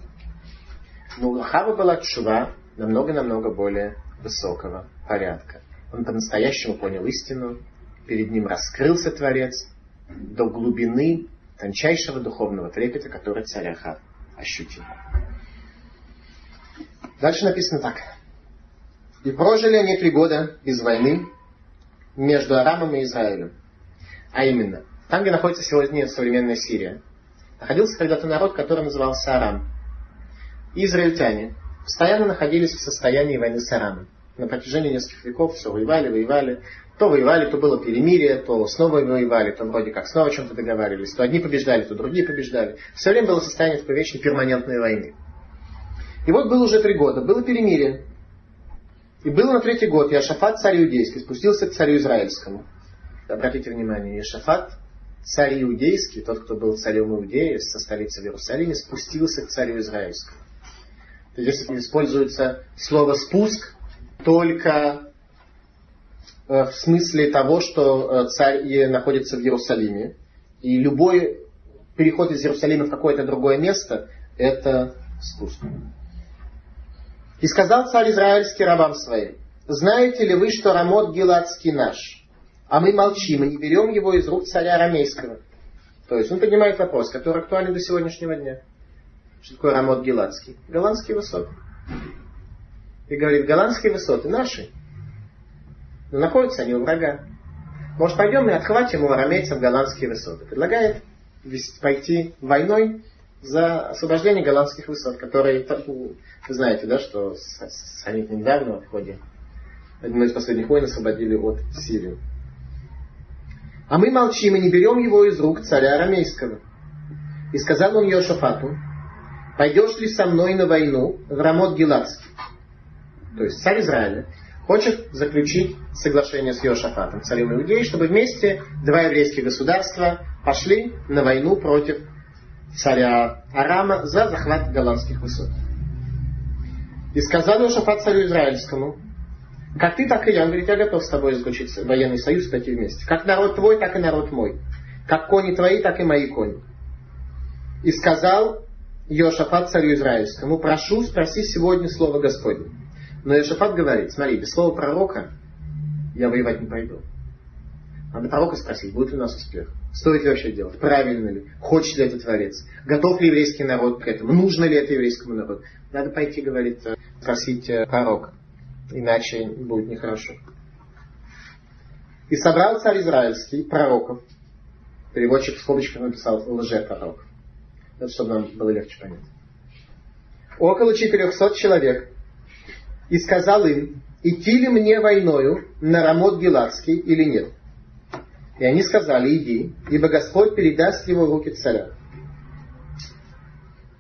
Но у Лахава была шува намного-намного более высокого порядка. Он по-настоящему понял истину, перед ним раскрылся Творец до глубины тончайшего духовного трепета, который царь Ахав ощутил. Дальше написано так. И прожили они три года без войны между Арамом и Израилем. А именно, там, где находится сегодня современная Сирия, находился когда-то народ, который назывался Арам. Израильтяне постоянно находились в состоянии войны с Арамом. На протяжении нескольких веков все воевали, воевали. То воевали, то было перемирие, то снова воевали, то вроде как снова о чем-то договаривались. То одни побеждали, то другие побеждали. Все время было состояние такой вечной перманентной войны. И вот было уже три года, было перемирие. И был на третий год Яшафат, царь иудейский, спустился к царю израильскому. Обратите внимание, Яшафат, царь иудейский, тот, кто был царем Иудеи, со столицы в Иерусалиме, спустился к царю израильскому. Если используется слово «спуск», только э, в смысле того, что э, царь находится в Иерусалиме, и любой переход из Иерусалима в какое-то другое место – это спуск. И сказал царь израильский рабам своим, знаете ли вы, что Рамот Гиладский наш, а мы молчим и не берем его из рук царя арамейского. То есть он поднимает вопрос, который актуален до сегодняшнего дня. Что такое Рамот Гиладский? Голландские высоты. И говорит, голландские высоты наши. Но находятся они у врага. Может, пойдем и отхватим у арамейцев голландские высоты. Предлагает пойти войной за освобождение голландских высот, которые, вы знаете, да, что сравнительно недавно в ходе одной из последних войн освободили от Сирии. А мы молчим и не берем его из рук царя арамейского. И сказал он Йошафату, пойдешь ли со мной на войну в Рамот Гиладский? То есть царь Израиля хочет заключить соглашение с Йошафатом, царем Иудеи, чтобы вместе два еврейских государства пошли на войну против царя Арама за захват голландских высот. И сказал Иошафат царю израильскому, как ты, так и я. Он говорит, я готов с тобой заключить военный союз, пойти вместе. Как народ твой, так и народ мой. Как кони твои, так и мои кони. И сказал Иошафат царю израильскому, прошу, спроси сегодня слово Господне. Но Иошафат говорит, смотри, без слова пророка я воевать не пойду. Надо пророка спросить, будет ли у нас успех. Стоит ли вообще делать? Правильно ли? Хочет ли это Творец? Готов ли еврейский народ к этому? Нужно ли это еврейскому народу? Надо пойти, говорит, спросить э, пророка. Иначе будет нехорошо. И собрал царь израильский пророков. Переводчик в скобочках написал лже-пророков. Это чтобы нам было легче понять. Около 400 человек. И сказал им, идти ли мне войною на Рамот Гиладский или нет. И они сказали, иди, ибо Господь передаст его в руки царя.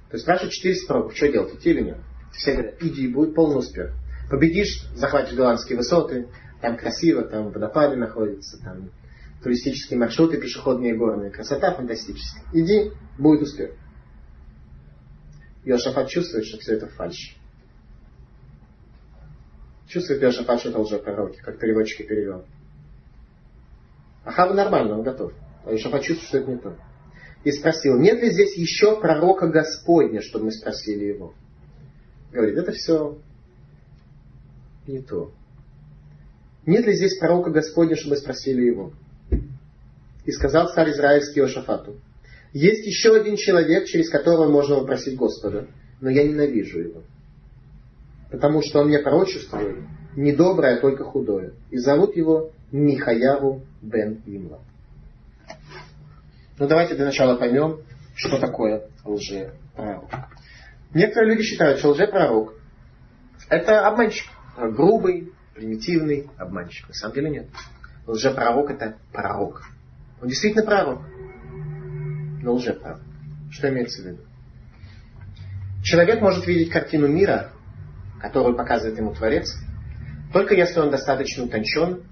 То есть спрашивают 400 пророков, что делать, идти или нет? Все говорят, иди, будет полный успех. Победишь, захватишь голландские высоты, там красиво, там водопады находятся, там туристические маршруты, пешеходные горные. Красота фантастическая. Иди, будет успех. Иошафат чувствует, что все это фальшь. Чувствует Иошафат, что это лжепророки, как переводчики перевел. Ахава нормально, он готов. А Иошафат чувствует, что это не то. И спросил, нет ли здесь еще пророка Господня, чтобы мы спросили его. Говорит, это все не то. Нет ли здесь пророка Господня, чтобы спросили его? И сказал царь израильский Иошафату, есть еще один человек, через которого можно попросить Господа, но я ненавижу его. Потому что он мне пророчествует не доброе, а только худое. И зовут его Михаяву бен Имла. Ну давайте для начала поймем, что такое лжепророк. Некоторые люди считают, что лжепророк это обманщик. Грубый, примитивный обманщик. На самом деле нет. Лжепророк это пророк. Он действительно пророк. Но лжепророк. Что имеется в виду? Человек может видеть картину мира, которую показывает ему Творец, только если он достаточно утончен,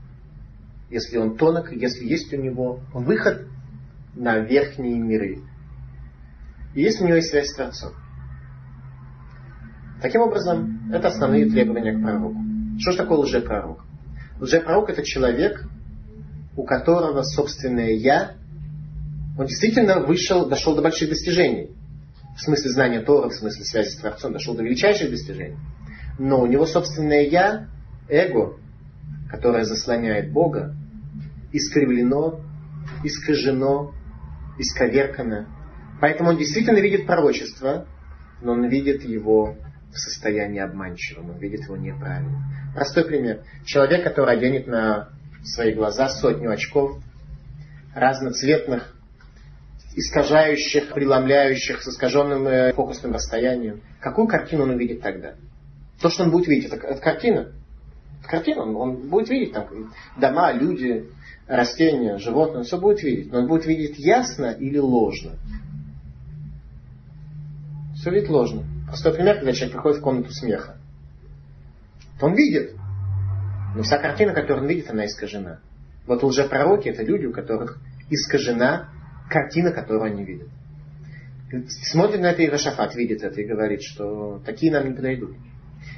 если он тонок, если есть у него выход на верхние миры. И если у него есть связь с Творцом. Таким образом, это основные требования к пророку. Что же такое лжепророк? Лжепророк это человек, у которого собственное «я», он действительно вышел, дошел до больших достижений. В смысле знания Тора, в смысле связи с Творцом, дошел до величайших достижений. Но у него собственное «я», эго, которое заслоняет Бога, искривлено, искажено исковеркано. Поэтому он действительно видит пророчество, но он видит его в состоянии обманчивом, он видит его неправильно. Простой пример. Человек, который оденет на свои глаза сотню очков, разноцветных, искажающих, преломляющих, с искаженным э, фокусным расстоянием. Какую картину он увидит тогда? То, что он будет видеть, это, это картина. Это картина. Он, он будет видеть там дома, люди, растения, животные, он все будет видеть. Но он будет видеть ясно или ложно. Все видит ложно. Простой пример, когда человек приходит в комнату смеха. То он видит, но вся картина, которую он видит, она искажена. Вот лжепророки это люди, у которых искажена картина, которую они видят. Смотрит на это Иерошафат, видит это и говорит, что такие нам не подойдут.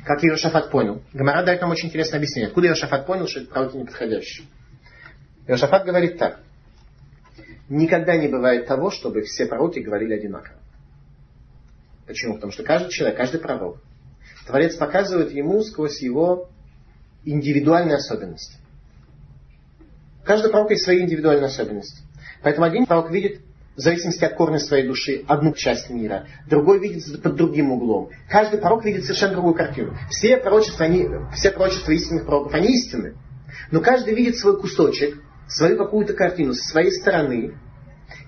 Как Иерошафат понял? Гамара дает нам очень интересное объяснение. Откуда Иерошафат понял, что это пророки неподходящие? Иошафат говорит так. Никогда не бывает того, чтобы все пророки говорили одинаково. Почему? Потому что каждый человек, каждый пророк, Творец показывает ему сквозь его индивидуальные особенности. Каждый пророк есть свои индивидуальные особенности. Поэтому один пророк видит в зависимости от корня своей души одну часть мира, другой видит под другим углом. Каждый пророк видит совершенно другую картину. Все пророчества, они, все пророчества истинных пророков, они истинны. Но каждый видит свой кусочек, свою какую-то картину со своей стороны,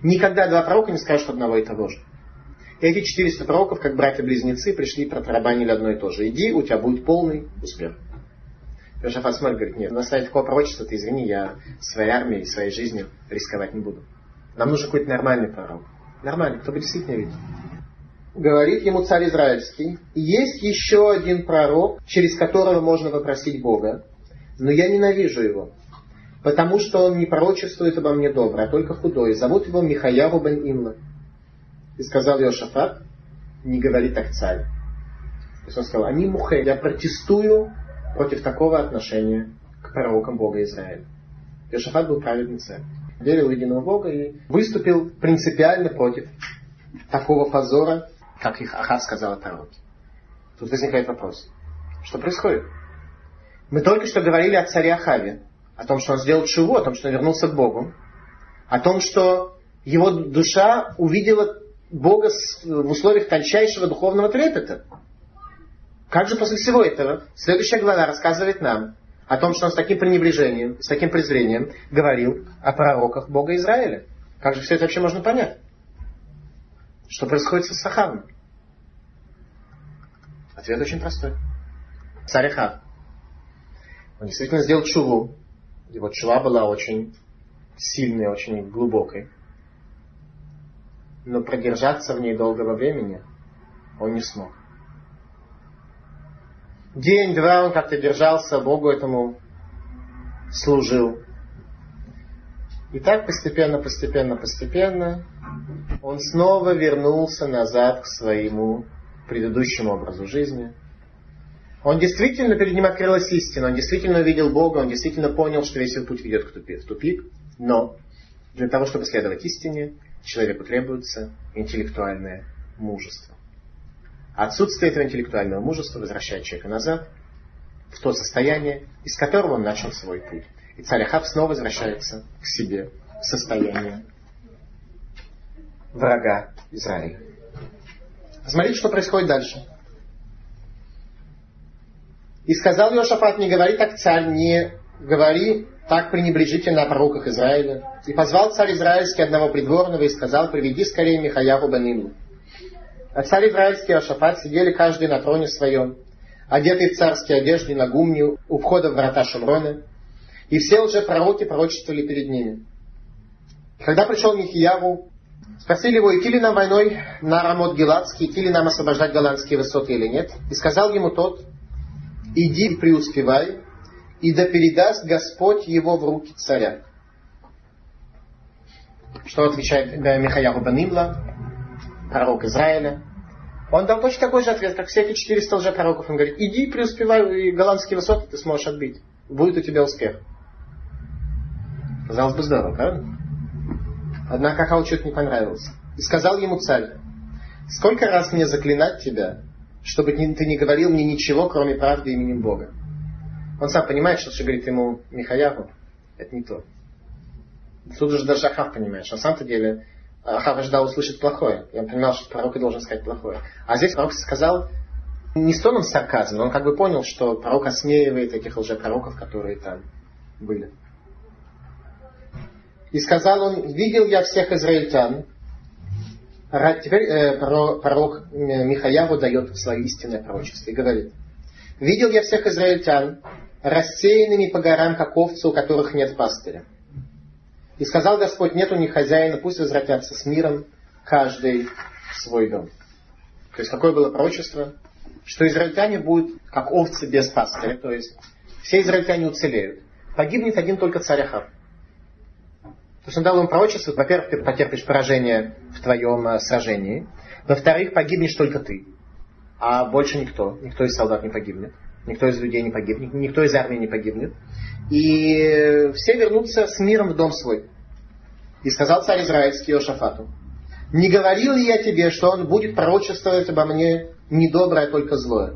никогда два пророка не скажут одного и того же. И эти 400 пророков, как братья-близнецы, пришли и протарабанили одно и то же. Иди, у тебя будет полный успех. Шафат смотрит, говорит, нет, на основе такого пророчества, ты извини, я своей армией, своей жизнью рисковать не буду. Нам нужен какой-то нормальный пророк. Нормальный, кто бы действительно видел. Говорит ему царь Израильский, есть еще один пророк, через которого можно попросить Бога, но я ненавижу его потому что он не пророчествует обо мне доброе, а только худое. Зовут его Михаяру бен Имла. И сказал Йошафат, не говори так царь. То есть он сказал, они мухе, я протестую против такого отношения к пророкам Бога Израиля. Йошафат был праведный царь. Верил в единого Бога и выступил принципиально против такого позора, как их Ахав сказал о пророке. Тут возникает вопрос. Что происходит? Мы только что говорили о царе Ахаве, о том, что он сделал чего, о том, что он вернулся к Богу, о том, что его душа увидела Бога в условиях тончайшего духовного трепета. Как же после всего этого следующая глава рассказывает нам о том, что он с таким пренебрежением, с таким презрением говорил о пророках Бога Израиля. Как же все это вообще можно понять? Что происходит с Сахаром? Ответ очень простой. Царь Ахав. Он действительно сделал чуву, его чува была очень сильной, очень глубокой. Но продержаться в ней долгого времени Он не смог. День-два он как-то держался, Богу этому служил. И так постепенно, постепенно, постепенно он снова вернулся назад к своему предыдущему образу жизни. Он действительно перед ним открылась истина, он действительно увидел Бога, он действительно понял, что весь его путь ведет в тупик. Но для того, чтобы следовать истине, человеку требуется интеллектуальное мужество. Отсутствие этого интеллектуального мужества возвращает человека назад в то состояние, из которого он начал свой путь. И царь Ахав снова возвращается к себе в состояние врага Израиля. Смотрите, что происходит дальше. И сказал Йошафат, не говори так, царь, не говори так пренебрежительно о пророках Израиля. И позвал царь израильский одного придворного и сказал, приведи скорее Михаяху Баниму. А царь израильский и Йошафат сидели каждый на троне своем, одетые в царские одежды на гумне у входа в врата Шумрона. И все уже пророки пророчествовали перед ними. Когда пришел Михияву, спросили его, идти ли нам войной на Рамот Геладский, идти ли нам освобождать голландские высоты или нет. И сказал ему тот, иди преуспевай, и да передаст Господь его в руки царя. Что отвечает Михаяху Банимла, пророк Израиля. Он дал точно такой же ответ, как все эти 400 лжепророков. Он говорит, иди преуспевай, голландские высоты ты сможешь отбить. Будет у тебя успех. Казалось бы, здорово, правда? Однако Ахау что-то не понравилось. И сказал ему царь, сколько раз мне заклинать тебя, чтобы ты не говорил мне ничего, кроме правды именем Бога. Он сам понимает, что, что говорит ему Михаяху, это не то. Тут уже даже Ахав понимает, что на самом-то деле Ахав ожидал услышать плохое. И он понимал, что пророк и должен сказать плохое. А здесь пророк сказал не с тоном сарказма, он как бы понял, что пророк осмеивает этих лжепророков, которые там были. И сказал он, видел я всех израильтян, Теперь э, пророк Михаяву дает свое истинное пророчество и говорит, «Видел я всех израильтян, рассеянными по горам, как овцы, у которых нет пастыря. И сказал Господь, нет у них хозяина, пусть возвратятся с миром, каждый в свой дом». То есть какое было пророчество? Что израильтяне будут как овцы без пастыря, то есть все израильтяне уцелеют. Погибнет один только царь Ахав. То есть он дал им пророчество, во-первых, ты потерпишь поражение в твоем э, сражении, во-вторых, погибнешь только ты, а больше никто, никто из солдат не погибнет, никто из людей не погибнет, никто из армии не погибнет. И все вернутся с миром в дом свой. И сказал царь израильский Иошафату, не говорил ли я тебе, что он будет пророчествовать обо мне не доброе, а только злое?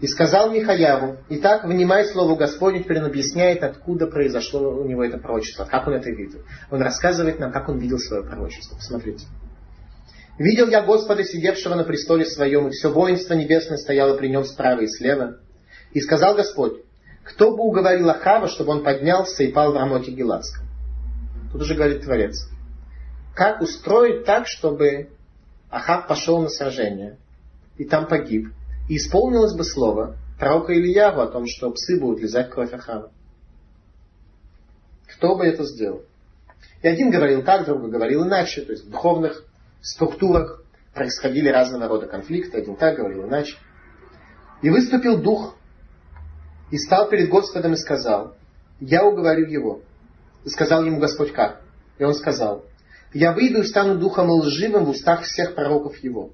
И сказал Михаяву, итак, внимай слову Господню, теперь он объясняет, откуда произошло у него это пророчество, как он это видел. Он рассказывает нам, как он видел свое пророчество. Посмотрите. Видел я Господа, сидевшего на престоле своем, и все воинство небесное стояло при нем справа и слева. И сказал Господь, кто бы уговорил Ахава, чтобы он поднялся и пал в Рамоте Геладском? Тут уже говорит Творец. Как устроить так, чтобы Ахав пошел на сражение и там погиб, и исполнилось бы слово пророка Ильяву о том, что псы будут лизать кровь Ахава. Кто бы это сделал? И один говорил так, другой говорил иначе. То есть в духовных структурах происходили разного рода конфликты. Один так говорил иначе. И выступил дух и стал перед Господом и сказал, я уговорю его. И сказал ему Господь как? И он сказал, я выйду и стану духом лживым в устах всех пророков его.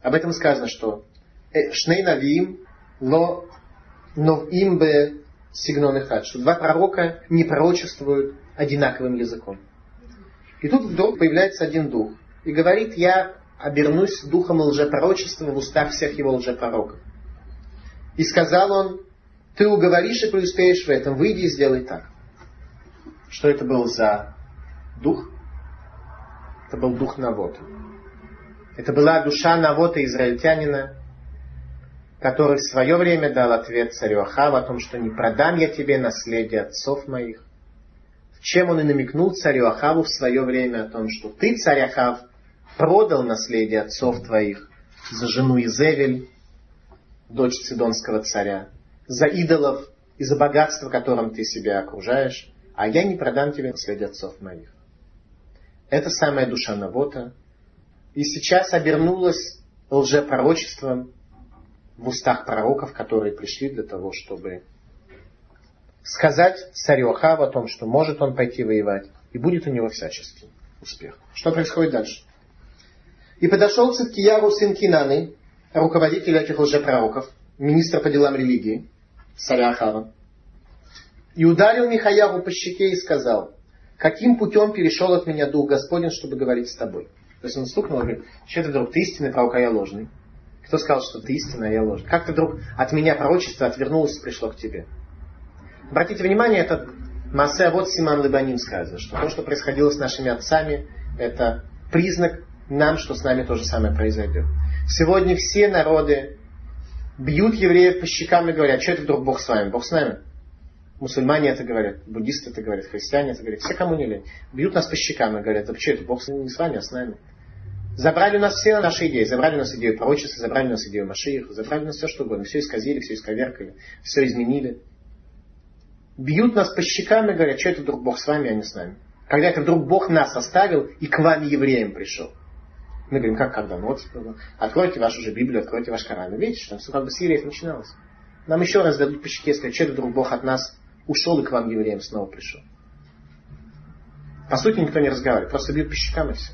Об этом сказано, что Шней Навиим ло новим бе сигнон эхад, что два пророка не пророчествуют одинаковым языком. И тут вдруг появляется один дух и говорит, я обернусь духом лжепророчества в устах всех его лжепророков. И сказал он, ты уговоришь и преуспеешь в этом, выйди и сделай так. Что это был за дух? Это был дух Навота. Это была душа Навота, израильтянина, который в свое время дал ответ царю Ахаву о том, что не продам я тебе наследие отцов моих. Чем он и намекнул царю Ахаву в свое время о том, что ты, царь Ахав, продал наследие отцов твоих за жену Изевель, дочь Цидонского царя, за идолов и за богатство, которым ты себя окружаешь, а я не продам тебе наследие отцов моих. Это самая душа Навота, и сейчас обернулось лжепророчеством в устах пророков, которые пришли для того, чтобы сказать царю Ахаву о том, что может он пойти воевать, и будет у него всяческий успех. Что происходит дальше? И подошел Циткияру сын Кинаны, руководитель этих лжепророков, министр по делам религии, царя Ахава, и ударил Михаяру по щеке и сказал, каким путем перешел от меня Дух Господень, чтобы говорить с тобой. То есть он стукнул и говорит, что ты вдруг, ты истинный пророк, а я ложный. Кто сказал, что ты истинный, а я ложный? Как ты вдруг от меня пророчество отвернулось и пришло к тебе? Обратите внимание, это Массе вот Симан Лебаним сказано, что то, что происходило с нашими отцами, это признак нам, что с нами то же самое произойдет. Сегодня все народы бьют евреев по щекам и говорят, что это вдруг Бог с вами? Бог с нами. Мусульмане это говорят, буддисты это говорят, христиане это говорят, все кому не лень. Бьют нас по щекам и говорят, да что это, Бог не с вами, а с нами. Забрали у нас все наши идеи, забрали у нас идею пророчества, забрали у нас идею Машиих, забрали у нас все что угодно, все исказили, все исковеркали, все изменили. Бьют нас по щекам и говорят, что это вдруг Бог с вами, а не с нами. Когда это вдруг Бог нас оставил и к вам, евреям, пришел. Мы говорим, как когда? Ну вот, откройте вашу же Библию, откройте ваш Коран. Видите, что все как бы с евреев начиналось. Нам еще раз дадут по щеке, сказать, что это вдруг Бог от нас ушел и к вам, евреям, снова пришел. По сути, никто не разговаривает, просто бьют по щекам и все.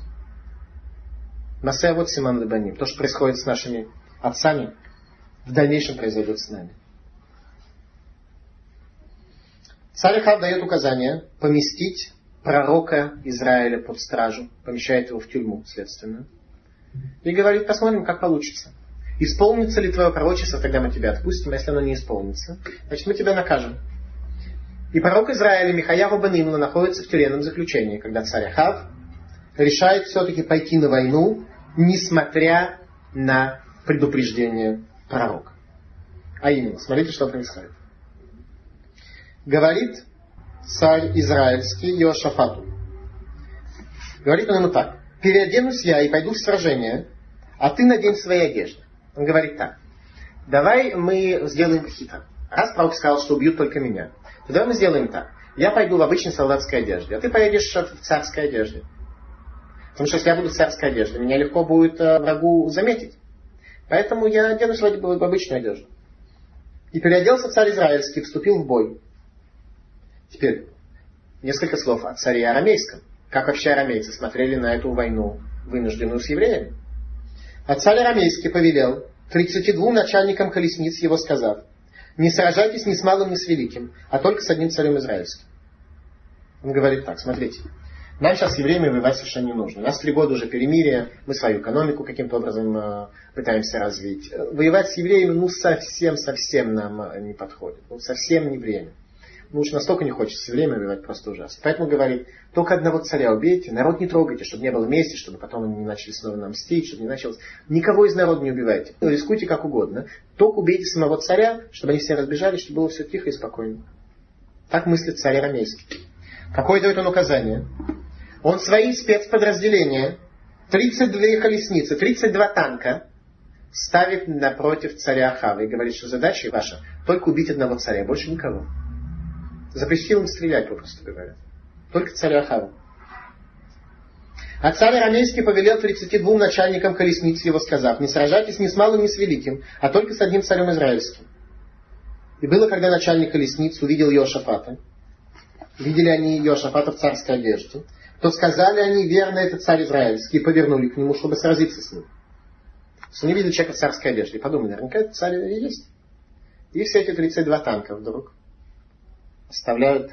Масея вот Симан Лебаним. То, что происходит с нашими отцами, в дальнейшем произойдет с нами. Царь Ахав дает указание поместить пророка Израиля под стражу, помещает его в тюрьму, следственно. И говорит, посмотрим, как получится. Исполнится ли твое пророчество, тогда мы тебя отпустим, а если оно не исполнится, значит мы тебя накажем. И пророк Израиля Михаяру Банимна находится в тюремном заключении, когда царь Ахав решает все-таки пойти на войну, несмотря на предупреждение пророка. А именно, смотрите, что происходит. Говорит царь израильский Иошафату. Говорит он ему так. Переоденусь я и пойду в сражение, а ты надень свои одежды. Он говорит так. Давай мы сделаем хитро. Раз пророк сказал, что убьют только меня, то давай мы сделаем так. Я пойду в обычной солдатской одежде, а ты поедешь в царской одежде. Потому что если я буду в царской одежде, меня легко будет э, врагу заметить. Поэтому я оденусь в обычную одежду. И переоделся царь израильский, вступил в бой. Теперь несколько слов о царе арамейском. Как вообще арамейцы смотрели на эту войну, вынужденную с евреями? А царь арамейский повелел 32 начальникам колесниц его сказав, не сражайтесь ни с малым, ни с великим, а только с одним царем израильским. Он говорит так, смотрите, нам сейчас с евреями воевать совершенно не нужно. У нас три года уже перемирие, мы свою экономику каким-то образом э, пытаемся развить. Воевать с евреями, ну, совсем-совсем нам э, не подходит. Ну, совсем не время ну уж настолько не хочется время убивать, просто ужасно. Поэтому говорит, только одного царя убейте, народ не трогайте, чтобы не было мести, чтобы потом они не начали снова нам мстить, чтобы не началось. Никого из народа не убивайте. Ну, рискуйте как угодно. Только убейте самого царя, чтобы они все разбежались, чтобы было все тихо и спокойно. Так мыслит царь Арамейский. Какое дает он указание? Он свои спецподразделения, 32 колесницы, 32 танка, ставит напротив царя Ахава и говорит, что задача ваша только убить одного царя, больше никого. Запретил им стрелять, попросту говоря. Только царя Ахава. А царь Арамейский повелел 32 начальникам колесниц его, сказав, не сражайтесь ни с малым, ни с великим, а только с одним царем израильским. И было, когда начальник колесниц увидел Йошафата, видели они Йошафата в царской одежде, то сказали они, верно, это царь израильский, и повернули к нему, чтобы сразиться с ним. Они видели человека в царской одежде и подумали, наверняка это царь и есть. И все эти 32 танка вдруг оставляют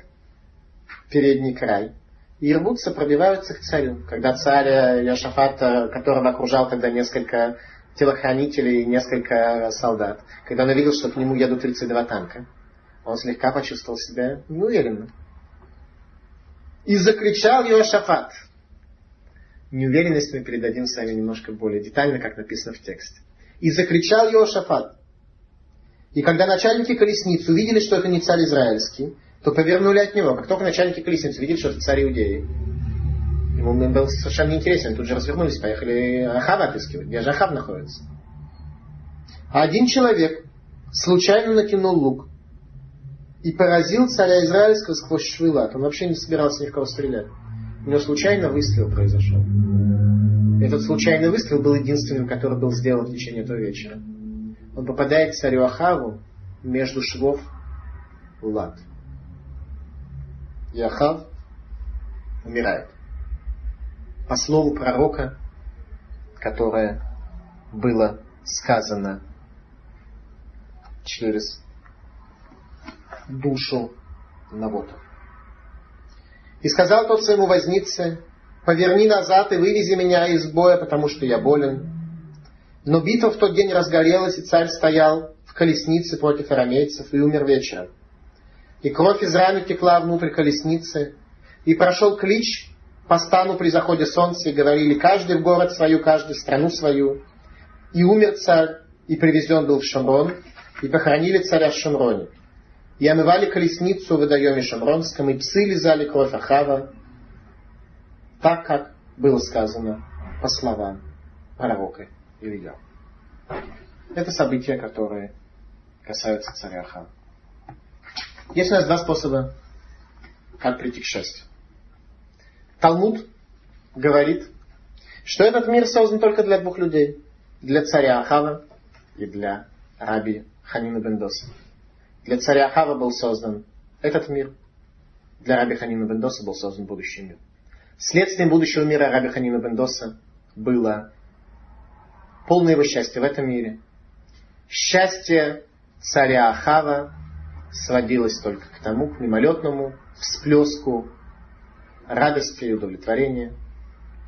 передний край и рвутся, пробиваются к царю. Когда царь Яшафат, которого окружал тогда несколько телохранителей и несколько солдат, когда он увидел, что к нему едут 32 танка, он слегка почувствовал себя неуверенно. И закричал Йошафат. Неуверенность мы передадим с вами немножко более детально, как написано в тексте. И закричал Йошафат. И когда начальники колесниц увидели, что это не царь израильский, то повернули от него. Как только начальники колесниц увидели, что это царь Иудеи, ему был совершенно неинтересно. Тут же развернулись, поехали Ахава отыскивать. Где же Ахав находится? А один человек случайно накинул лук и поразил царя Израильского сквозь швылат. Он вообще не собирался ни в кого стрелять. У него случайно выстрел произошел. Этот случайный выстрел был единственным, который был сделан в течение этого вечера. Он попадает к царю Ахаву между швов лад. И Ахав умирает. По слову пророка, которое было сказано через душу Навота. И сказал тот своему вознице, поверни назад и вывези меня из боя, потому что я болен. Но битва в тот день разгорелась, и царь стоял в колеснице против арамейцев и умер вечером. И кровь из раны текла внутрь колесницы, и прошел клич по стану при заходе солнца, и говорили, каждый в город свою, каждый в страну свою. И умер царь, и привезен был в Шамрон, и похоронили царя в Шамроне. И омывали колесницу в водоеме Шамронском, и псы лизали кровь Ахава, так как было сказано по словам пророка Илья. Это события, которые касаются царя Ахава. Есть у нас два способа, как прийти к счастью. Талмуд говорит, что этот мир создан только для двух людей. Для царя Ахава и для раби Ханина Бендоса. Для царя Ахава был создан этот мир. Для раби Ханина Бендоса был создан будущий мир. Следствием будущего мира раби Ханина Бендоса было полное его счастье в этом мире. Счастье царя Ахава сводилось только к тому, к мимолетному всплеску радости и удовлетворения,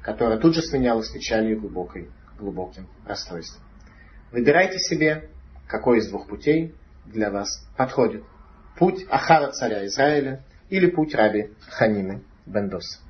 которое тут же сменялось печалью глубокой, глубоким расстройством. Выбирайте себе, какой из двух путей для вас подходит. Путь Ахара царя Израиля или путь раби Ханины Бендоса.